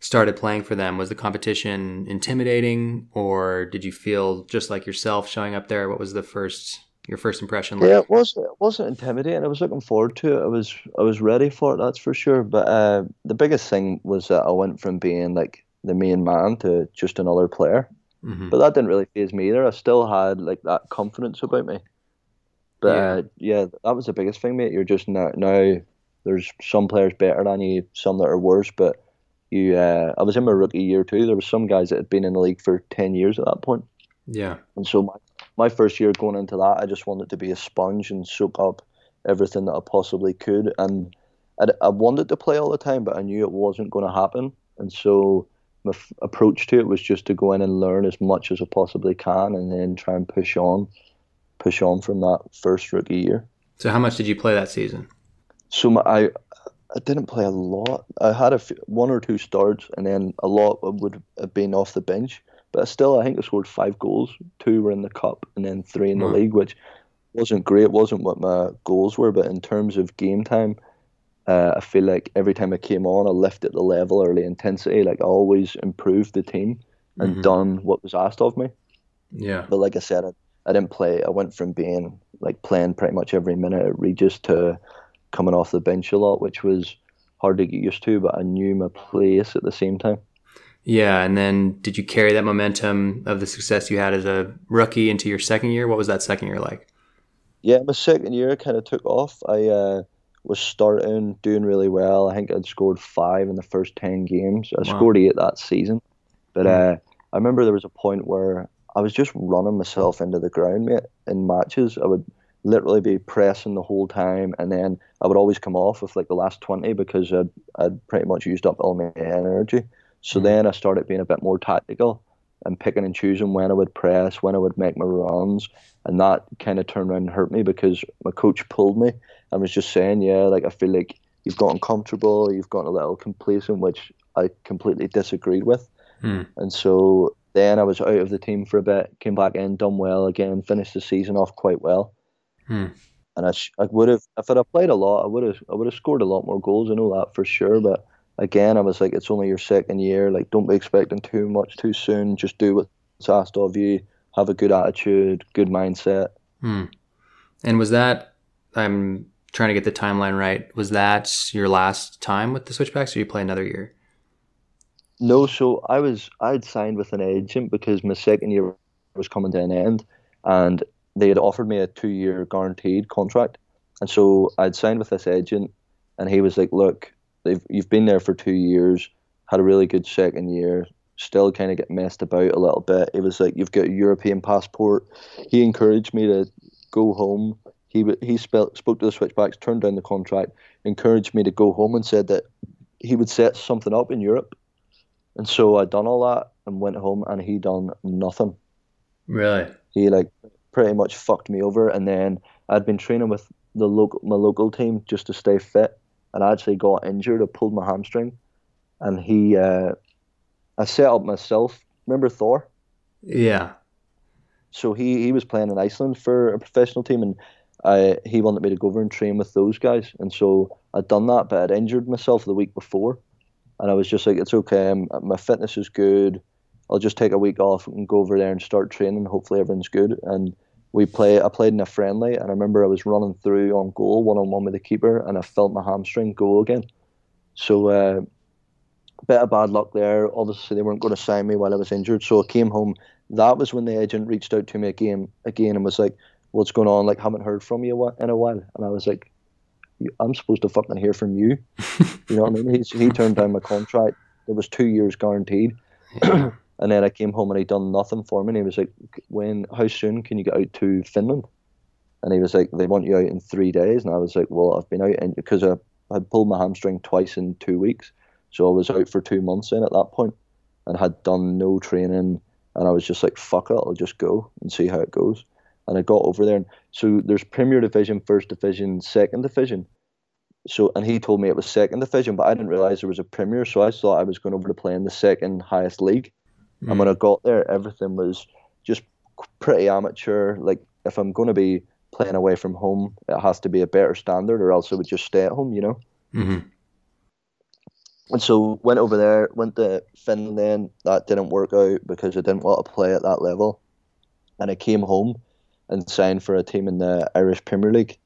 Speaker 2: started playing for them? Was the competition intimidating, or did you feel just like yourself showing up there? What was the first your first impression like?
Speaker 1: Yeah, it was it wasn't intimidating. I was looking forward to it. I was I was ready for it. That's for sure. But uh, the biggest thing was that I went from being like the main man to just another player. Mm-hmm. But that didn't really phase me either. I still had like that confidence about me. But yeah. Uh, yeah, that was the biggest thing, mate. You're just now now there's some players better than you, some that are worse. But you, uh, I was in my rookie year too. There was some guys that had been in the league for ten years at that point.
Speaker 2: Yeah.
Speaker 1: And so my my first year going into that, I just wanted to be a sponge and soak up everything that I possibly could. And I, I wanted to play all the time, but I knew it wasn't going to happen. And so my f- approach to it was just to go in and learn as much as I possibly can, and then try and push on, push on from that first rookie year.
Speaker 2: So, how much did you play that season?
Speaker 1: So my, I I didn't play a lot. I had a few, one or two starts, and then a lot would have been off the bench. But still, I think I scored five goals. Two were in the cup, and then three in the wow. league, which wasn't great. wasn't what my goals were, but in terms of game time, uh, I feel like every time I came on, I lifted the level or the intensity. Like I always improved the team and mm-hmm. done what was asked of me.
Speaker 2: Yeah.
Speaker 1: But like I said, I, I didn't play. I went from being like playing pretty much every minute at Regis to coming off the bench a lot, which was hard to get used to. But I knew my place at the same time.
Speaker 2: Yeah, and then did you carry that momentum of the success you had as a rookie into your second year? What was that second year like?
Speaker 1: Yeah, my second year kind of took off. I uh, was starting, doing really well. I think I'd scored five in the first 10 games. I wow. scored eight that season. But mm. uh, I remember there was a point where I was just running myself into the ground, mate, in matches. I would literally be pressing the whole time, and then I would always come off with like the last 20 because I'd, I'd pretty much used up all my energy. So mm. then I started being a bit more tactical and picking and choosing when I would press, when I would make my runs. And that kind of turned around and hurt me because my coach pulled me and was just saying, yeah, like I feel like you've gotten comfortable, you've gotten a little complacent, which I completely disagreed with.
Speaker 2: Hmm.
Speaker 1: And so then I was out of the team for a bit, came back in, done well again, finished the season off quite well.
Speaker 2: Hmm.
Speaker 1: And I, I would have, if I'd have played a lot, I would have, I would have scored a lot more goals. I know that for sure. But again, I was like, it's only your second year. Like, don't be expecting too much too soon. Just do what's asked of you. Have a good attitude, good mindset.
Speaker 2: Hmm. And was that? I'm trying to get the timeline right. Was that your last time with the Switchbacks, or you play another year?
Speaker 1: No, so I was I'd signed with an agent because my second year was coming to an end, and they had offered me a two-year guaranteed contract, and so I'd signed with this agent, and he was like, "Look, you've been there for two years, had a really good second year, still kind of get messed about a little bit. It was like you've got a European passport. He encouraged me to go home. He he spoke to the switchbacks, turned down the contract, encouraged me to go home, and said that he would set something up in Europe. And so I done all that and went home, and he done nothing.
Speaker 2: Really?
Speaker 1: He like pretty much fucked me over, and then I'd been training with the local my local team just to stay fit and I actually got injured. I pulled my hamstring, and he, uh, I set up myself. Remember Thor?
Speaker 2: Yeah.
Speaker 1: So he he was playing in Iceland for a professional team, and I he wanted me to go over and train with those guys, and so I'd done that, but I'd injured myself the week before, and I was just like, it's okay, I'm, my fitness is good. I'll just take a week off and go over there and start training. Hopefully everything's good, and we play. I played in a friendly, and I remember I was running through on goal, one on one with the keeper, and I felt my hamstring go again. So, uh, bit of bad luck there. Obviously, they weren't going to sign me while I was injured, so I came home. That was when the agent reached out to me again, again, and was like, "What's going on? Like, haven't heard from you in a while." And I was like, "I'm supposed to fucking hear from you." [laughs] you know what I mean? He, he turned down my contract. It was two years guaranteed. [clears throat] And then I came home and he'd done nothing for me. And he was like, "When? How soon can you get out to Finland?" And he was like, "They want you out in three days." And I was like, "Well, I've been out in, because I had pulled my hamstring twice in two weeks, so I was out for two months in at that point, and had done no training. And I was just like, "Fuck it, I'll just go and see how it goes." And I got over there, and so there's Premier Division, First Division, Second Division. So, and he told me it was Second Division, but I didn't realize there was a Premier, so I thought I was going over to play in the second highest league. Mm. And when I got there, everything was just pretty amateur. Like if I'm going to be playing away from home, it has to be a better standard, or else I would just stay at home. You know.
Speaker 2: Mm-hmm.
Speaker 1: And so went over there, went to Finland. That didn't work out because I didn't want to play at that level. And I came home and signed for a team in the Irish Premier League.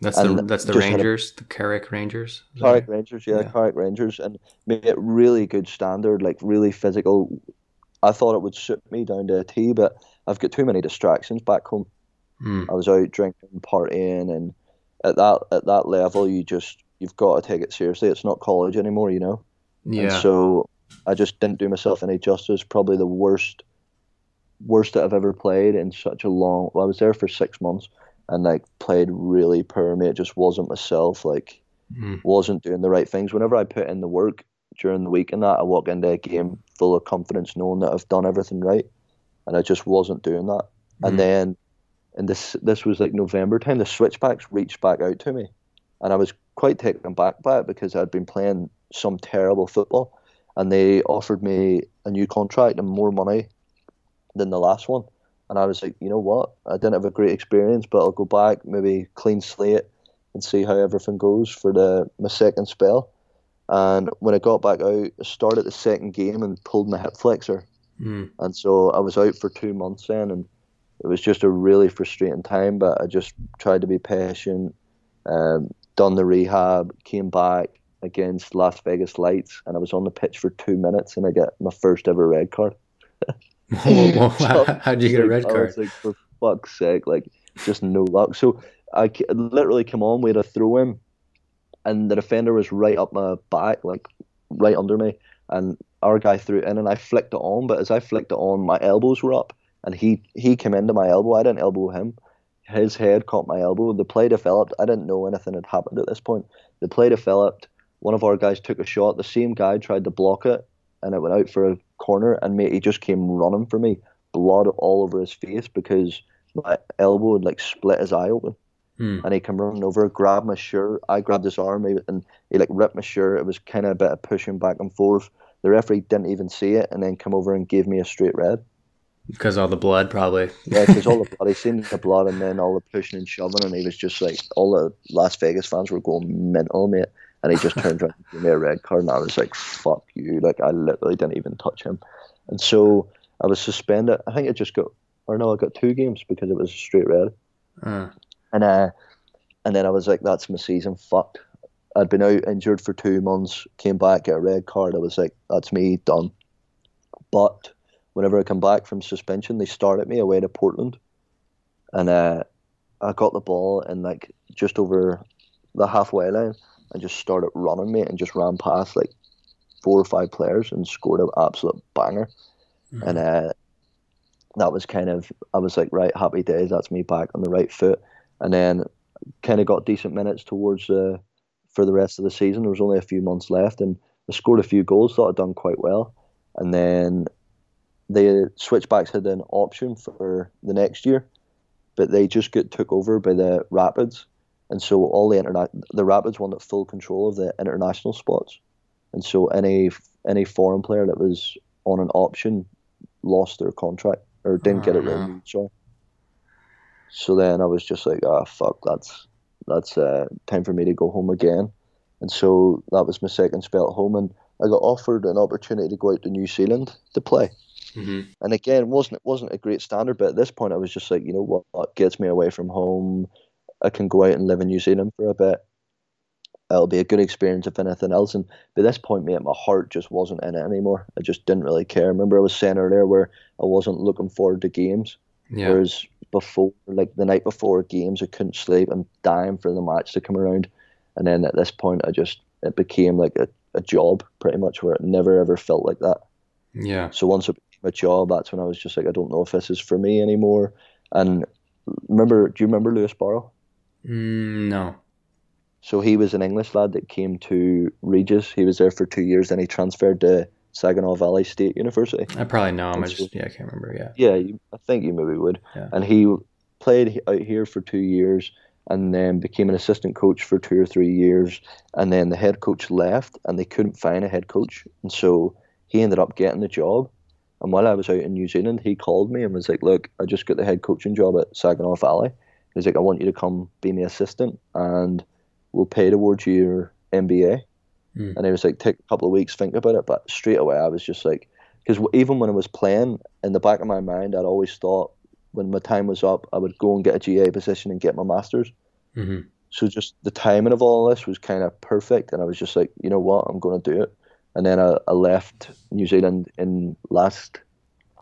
Speaker 2: That's and the that's the Rangers, a, the Carrick Rangers.
Speaker 1: Carrick Rangers, yeah, yeah, Carrick Rangers, and made it really good standard, like really physical. I thought it would suit me down to a T, but I've got too many distractions back home.
Speaker 2: Mm.
Speaker 1: I was out drinking, partying, and at that at that level, you just you've got to take it seriously. It's not college anymore, you know.
Speaker 2: Yeah.
Speaker 1: And so I just didn't do myself any justice. Probably the worst, worst that I've ever played in such a long. Well, I was there for six months and like played really poor, Me, it Just wasn't myself. Like mm. wasn't doing the right things. Whenever I put in the work during the week and that, I walk into a game full of confidence, knowing that I've done everything right, and I just wasn't doing that. Mm. And then, and this this was like November time. The switchbacks reached back out to me, and I was quite taken back by it because I'd been playing some terrible football, and they offered me a new contract and more money than the last one. And I was like, you know what? I didn't have a great experience, but I'll go back, maybe clean slate, and see how everything goes for the my second spell. And when I got back out, I started the second game and pulled my hip flexor. Mm. And so I was out for two months then, and it was just a really frustrating time. But I just tried to be patient, um, done the rehab, came back against Las Vegas Lights, and I was on the pitch for two minutes, and I get my first ever red card. [laughs] [laughs]
Speaker 2: well, so, how did you get a red card? I was
Speaker 1: like, for fuck's sake, like just no luck. So I literally come on, we had a throw in, and the defender was right up my back, like right under me, and our guy threw it in, and I flicked it on. But as I flicked it on, my elbows were up, and he he came into my elbow. I didn't elbow him. His head caught my elbow. The play developed. I didn't know anything had happened at this point. The play developed. One of our guys took a shot. The same guy tried to block it, and it went out for a corner, and mate, he just came running for me, blood all over his face because my elbow had like split his eye open. Hmm. And he came running over, grabbed my shirt. I grabbed his arm, and he like ripped my shirt. It was kind of a bit of pushing back and forth. The referee didn't even see it, and then come over and gave me a straight red.
Speaker 2: Because all the blood, probably.
Speaker 1: yeah, because all the [laughs] blood. He seen the blood, and then all the pushing and shoving, and he was just like, all the Las Vegas fans were going mental, mate and he just turned around and gave me a red card, and I was like, "Fuck you!" Like I literally didn't even touch him, and so I was suspended. I think I just got, or no, I got two games because it was a straight red, uh. And uh, and then I was like, "That's my season fucked." I'd been out injured for two months, came back, got a red card. I was like, "That's me done." But whenever I come back from suspension, they started me away to Portland, and uh, I got the ball and like just over the halfway line and just started running, mate, and just ran past like four or five players and scored an absolute banger. Mm-hmm. And uh, that was kind of, I was like, right, happy days. That's me back on the right foot. And then kind of got decent minutes towards uh, for the rest of the season. There was only a few months left, and I scored a few goals. Thought I'd done quite well. And then the switchbacks had an option for the next year, but they just got took over by the Rapids and so all the internet the Rapids wanted full control of the international spots, and so any any foreign player that was on an option lost their contract or didn't oh, get it oh, renewed. So then I was just like, ah, oh, fuck, that's that's uh, time for me to go home again. And so that was my second spell at home, and I got offered an opportunity to go out to New Zealand to play. Mm-hmm. And again, wasn't it wasn't a great standard, but at this point, I was just like, you know what, what gets me away from home, I can go out and live in New Zealand for a bit. It'll be a good experience if anything else. And by this point, mate, my heart just wasn't in it anymore. I just didn't really care. Remember, I was saying earlier where I wasn't looking forward to games. Yeah. Whereas before, like the night before games, I couldn't sleep. I'm dying for the match to come around. And then at this point, I just, it became like a, a job pretty much where it never ever felt like that.
Speaker 2: Yeah.
Speaker 1: So once it became a job, that's when I was just like, I don't know if this is for me anymore. And remember, do you remember Lewis Barrow?
Speaker 2: Mm, no.
Speaker 1: So he was an English lad that came to Regis. He was there for two years, then he transferred to Saginaw Valley State University.
Speaker 2: I probably know him. I just yeah, I can't remember. Yeah.
Speaker 1: Yeah, you, I think you maybe would. Yeah. And he played out here for two years, and then became an assistant coach for two or three years, and then the head coach left, and they couldn't find a head coach, and so he ended up getting the job. And while I was out in New Zealand, he called me and was like, "Look, I just got the head coaching job at Saginaw Valley." He's like, I want you to come be my assistant and we'll pay towards your MBA. Mm. And he was like, take a couple of weeks, think about it. But straight away, I was just like, because even when I was playing, in the back of my mind, I'd always thought when my time was up, I would go and get a GA position and get my master's. Mm-hmm. So just the timing of all this was kind of perfect. And I was just like, you know what, I'm going to do it. And then I, I left New Zealand in last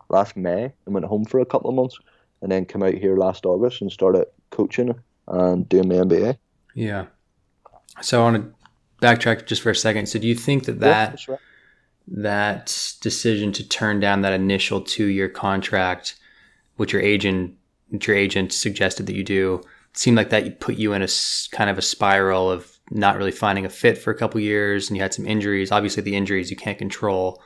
Speaker 1: last May and went home for a couple of months and then came out here last August and started coaching and doing my MBA.
Speaker 2: Yeah. So I want to backtrack just for a second. So do you think that that yeah, right. that decision to turn down that initial two year contract, which your agent which your agent suggested that you do, seemed like that put you in a kind of a spiral of not really finding a fit for a couple years and you had some injuries. Obviously, the injuries you can't control,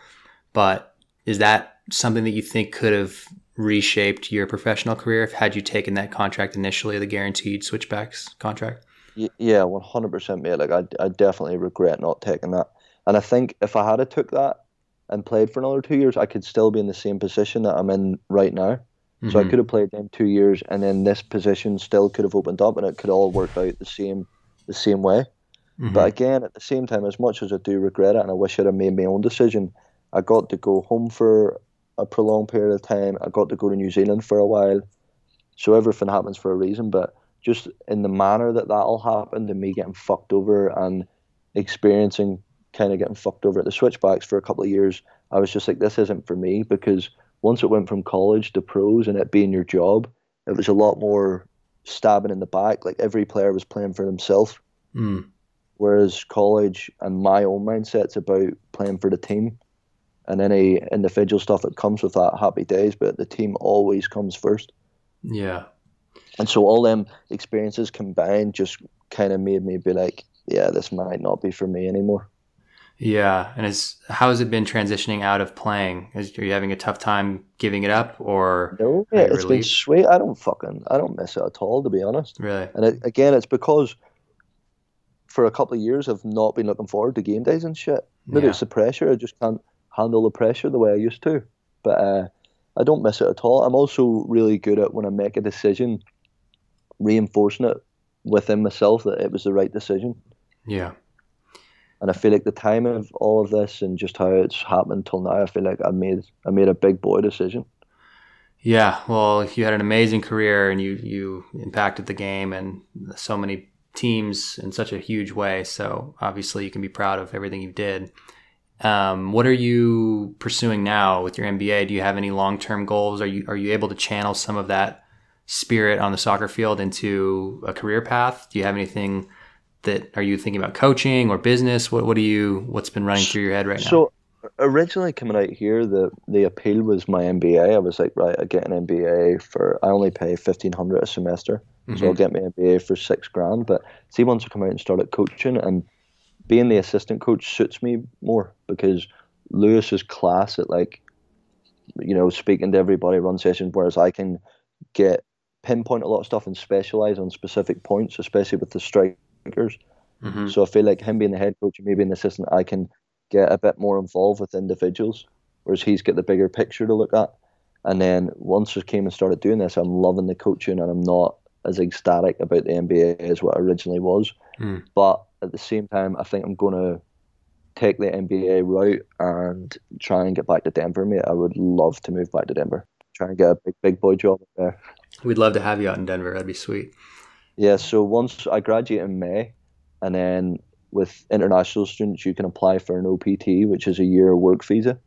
Speaker 2: but is that something that you think could have reshaped your professional career if had you taken that contract initially, the guaranteed switchbacks contract?
Speaker 1: Yeah, one hundred percent, mate. Like I, I definitely regret not taking that. And I think if I had took that and played for another two years, I could still be in the same position that I'm in right now. Mm-hmm. So I mm-hmm. could have played them two years, and then this position still could have opened up, and it could all work out the same, the same way. Mm-hmm. But again, at the same time, as much as I do regret it, and I wish I'd have made my own decision, I got to go home for a prolonged period of time. I got to go to New Zealand for a while. So everything happens for a reason, but just in the manner that that all happened and me getting fucked over and experiencing kind of getting fucked over at the switchbacks for a couple of years, I was just like, this isn't for me because once it went from college to pros and it being your job, it was a lot more stabbing in the back. Like every player was playing for themselves. Mm. Whereas college and my own mindset's about playing for the team and any individual stuff that comes with that happy days, but the team always comes first.
Speaker 2: Yeah.
Speaker 1: And so all them experiences combined just kind of made me be like, yeah, this might not be for me anymore.
Speaker 2: Yeah, and is how has it been transitioning out of playing? Is, are you having a tough time giving it up, or
Speaker 1: no? Yeah, it's been sweet. I don't fucking I don't miss it at all, to be honest.
Speaker 2: Really?
Speaker 1: And it, again, it's because for a couple of years I've not been looking forward to game days and shit. Maybe yeah. it's the pressure. I just can't handle the pressure the way I used to. But uh, I don't miss it at all. I'm also really good at when I make a decision, reinforcing it within myself that it was the right decision.
Speaker 2: Yeah.
Speaker 1: And I feel like the time of all of this and just how it's happened till now, I feel like I made I made a big boy decision.
Speaker 2: Yeah, well, you had an amazing career and you you impacted the game and so many teams in such a huge way. So obviously, you can be proud of everything you did. Um, what are you pursuing now with your MBA? Do you have any long term goals? Are you are you able to channel some of that spirit on the soccer field into a career path? Do you have anything that are you thinking about coaching or business? What what do you what's been running through your head right now?
Speaker 1: So originally coming out here, the the appeal was my MBA. I was like, right, I get an MBA for I only pay fifteen hundred a semester, mm-hmm. so I'll get my MBA for six grand. But see, once I come out and started coaching and being the assistant coach suits me more because Lewis is class at like, you know, speaking to everybody, run sessions, whereas I can get pinpoint a lot of stuff and specialize on specific points, especially with the strikers. Mm-hmm. So I feel like him being the head coach and me being the assistant, I can get a bit more involved with individuals, whereas he's got the bigger picture to look at. And then once I came and started doing this, I'm loving the coaching and I'm not as ecstatic about the MBA as what originally was. Mm. But at the same time, I think I'm going to take the MBA route and try and get back to Denver, mate. I would love to move back to Denver. Try and get a big, big boy job there.
Speaker 2: We'd love to have you out in Denver. That'd be sweet.
Speaker 1: Yeah, so once I graduate in May, and then with international students, you can apply for an OPT, which is a year work visa.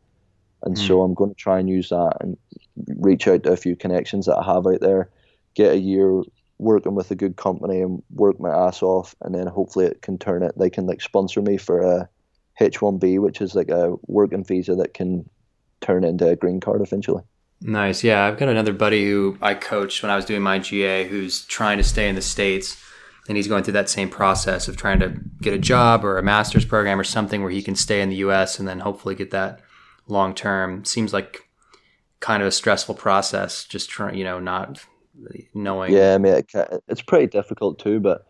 Speaker 1: And mm. so hmm. I'm going to try and use that and reach out to a few connections that I have out there, get a year working with a good company and work my ass off, and then hopefully it can turn it. They can like sponsor me for a H1B, which is like a working visa that can turn into a green card eventually.
Speaker 2: Nice. Yeah, I've got another buddy who I coached when I was doing my GA who's trying to stay in the states, and he's going through that same process of trying to get a job or a master's program or something where he can stay in the U.S. and then hopefully get that long term. Seems like kind of a stressful process. Just trying, you know, not knowing.
Speaker 1: Yeah, I mean, it's pretty difficult too, but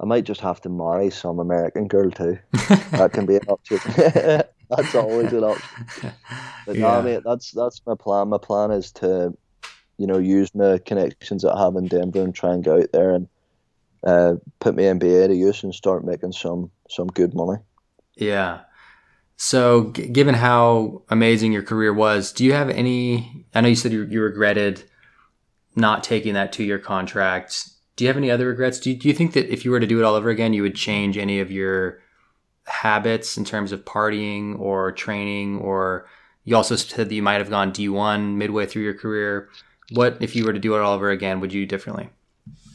Speaker 1: I might just have to marry some American girl too. [laughs] that can be an option. [laughs] that's always an option. [laughs] But yeah. no, mate, that's that's my plan. My plan is to, you know, use my connections that I have in Denver and try and go out there and uh, put my MBA to use and start making some some good money.
Speaker 2: Yeah. So, g- given how amazing your career was, do you have any? I know you said you, you regretted not taking that two year contract. Do you have any other regrets? Do you, do you think that if you were to do it all over again, you would change any of your habits in terms of partying or training? Or you also said that you might have gone D1 midway through your career. What, if you were to do it all over again, would you do differently?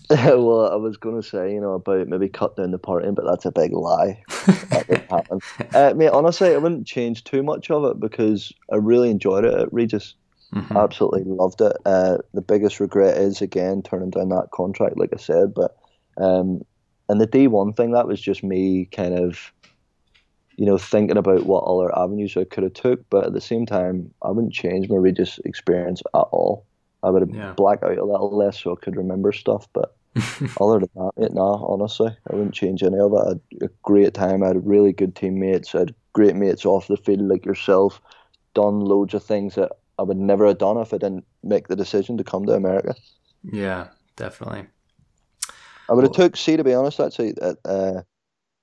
Speaker 2: [laughs]
Speaker 1: well, I was going to say, you know, about maybe cut down the partying, but that's a big lie. that didn't [laughs] happen. Uh, mate, honestly, I wouldn't change too much of it because I really enjoyed it at Regis. Mm-hmm. Absolutely loved it. Uh, the biggest regret is again turning down that contract, like I said. But um, and the D one thing that was just me kind of, you know, thinking about what other avenues I could have took. But at the same time, I wouldn't change my Regis experience at all. I would have yeah. blacked out a little less so I could remember stuff. But [laughs] other than that, it, nah, honestly, I wouldn't change any of it. I had a great time. I had really good teammates. I had great mates off the field like yourself. Done loads of things that I would never have done if I didn't make the decision to come to America.
Speaker 2: Yeah, definitely.
Speaker 1: I would have took. See, to be honest, actually, uh,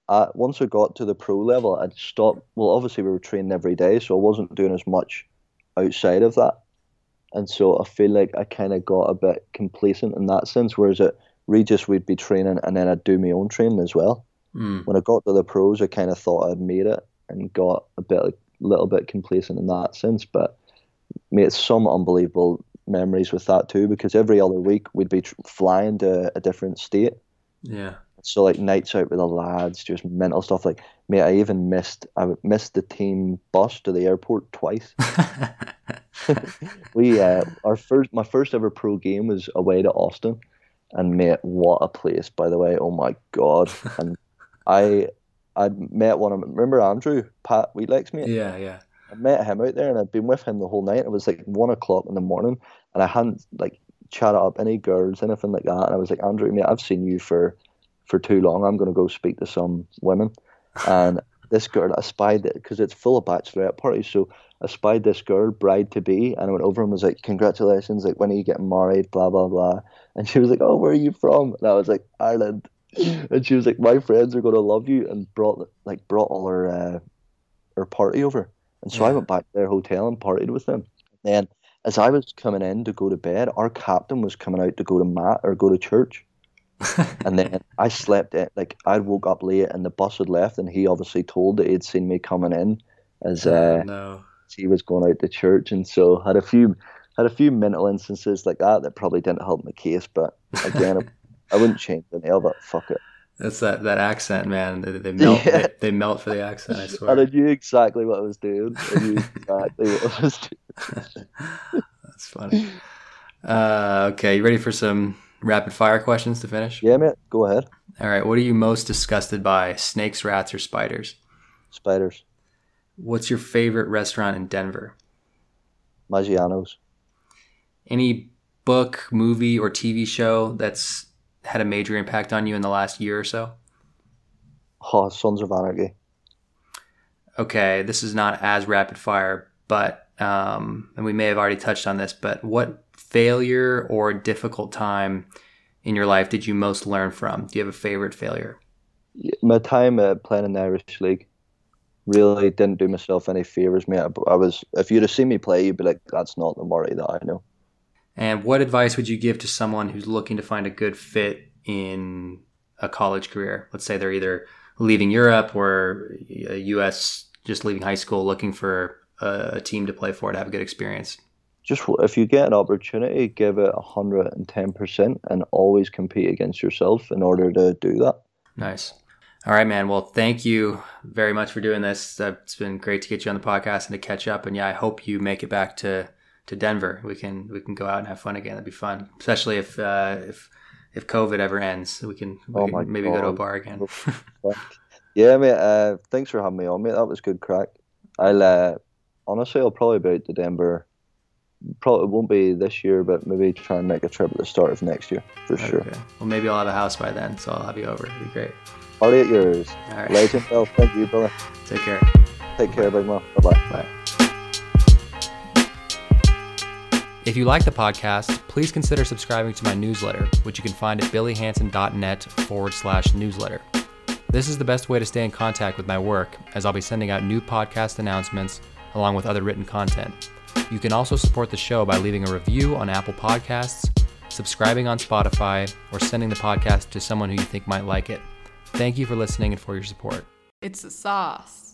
Speaker 1: uh, once I got to the pro level, I'd stopped. Well, obviously, we were training every day, so I wasn't doing as much outside of that, and so I feel like I kind of got a bit complacent in that sense. Whereas at Regis, we'd be training, and then I'd do my own training as well. Mm. When I got to the pros, I kind of thought I'd made it and got a bit, a little bit complacent in that sense, but made some unbelievable memories with that too because every other week we'd be tr- flying to a different state.
Speaker 2: Yeah.
Speaker 1: So like nights out with the lads, just mental stuff. Like, mate, I even missed I missed the team bus to the airport twice. [laughs] [laughs] we uh, our first my first ever pro game was away to Austin, and mate, what a place! By the way, oh my god! And I I met one of them. Remember Andrew Pat Wheatlegs, mate?
Speaker 2: Yeah, yeah.
Speaker 1: I met him out there and I'd been with him the whole night. It was like one o'clock in the morning and I hadn't like chatted up any girls, anything like that. And I was like, Andrew, mate, I've seen you for for too long. I'm gonna go speak to some women. And this girl, I spied it because it's full of bachelorette parties. So I spied this girl, bride to be, and I went over and was like, Congratulations, like when are you getting married? Blah blah blah. And she was like, Oh, where are you from? And I was like, Ireland. And she was like, My friends are gonna love you and brought like brought all her uh, her party over. And so yeah. I went back to their hotel and partied with them. Then, as I was coming in to go to bed, our captain was coming out to go to mat or go to church. [laughs] and then I slept in, like I woke up late and the bus had left, and he obviously told that he'd seen me coming in as
Speaker 2: oh, uh, no.
Speaker 1: he was going out to church, and so had a few had a few mental instances like that that probably didn't help my case. But again, [laughs] I wouldn't change any of it. Fuck it.
Speaker 2: That's that, that accent, man. They, they [laughs] melt. Yeah. They, they, melt for the accent. I swear.
Speaker 1: I knew exactly what I was doing. I knew exactly what I was doing.
Speaker 2: That's funny. Uh, okay, you ready for some rapid fire questions to finish?
Speaker 1: Yeah, mate. Go ahead.
Speaker 2: All right. What are you most disgusted by? Snakes, rats, or spiders?
Speaker 1: Spiders.
Speaker 2: What's your favorite restaurant in Denver?
Speaker 1: Maggiano's.
Speaker 2: Any book, movie, or TV show that's had a major impact on you in the last year or so?
Speaker 1: Oh, Sons of Anarchy.
Speaker 2: Okay, this is not as rapid fire, but um, and we may have already touched on this, but what failure or difficult time in your life did you most learn from? Do you have a favorite failure?
Speaker 1: My time uh, playing in the Irish League really didn't do myself any favors, mate. I was if you'd have seen me play, you'd be like, "That's not the Murray that I know."
Speaker 2: And what advice would you give to someone who's looking to find a good fit in a college career? Let's say they're either leaving Europe or US just leaving high school looking for a, team to play for to have a good experience.
Speaker 1: Just if you get an opportunity, give it 110% and always compete against yourself in order to do that.
Speaker 2: Nice. All right, man. Well, thank you very much for doing this. It's been great to get you on the podcast and to catch up. And yeah, I hope you make it back to to Denver. We can we can go out and have fun again. That'd be fun, especially if uh, if if COVID ever ends. We can, we oh can maybe God. go to a bar again. [laughs]
Speaker 1: yeah, mate. Uh, thanks for having me on, mate. That was good crack. I'll uh, honestly, I'll probably be out to Denver. Probably won't be this year, but maybe try and make a trip at the start of next year for okay. sure.
Speaker 2: Well, maybe I'll have a house by then, so I'll have you over. It'd be great.
Speaker 1: Party at yours. All right. Legend. Well, thank you, brother.
Speaker 2: Take care.
Speaker 1: Take care, big man. Bye-bye.
Speaker 2: Bye. If you like the podcast, please consider subscribing to my newsletter, which you can find at billyhanson.net forward slash newsletter. This is the best way to stay in contact with my work, as I'll be sending out new podcast announcements along with other written content. You can also support the show by leaving a review on Apple Podcasts, subscribing on Spotify, or sending the podcast to someone who you think might like it. Thank you for listening and for your support.
Speaker 3: It's the sauce.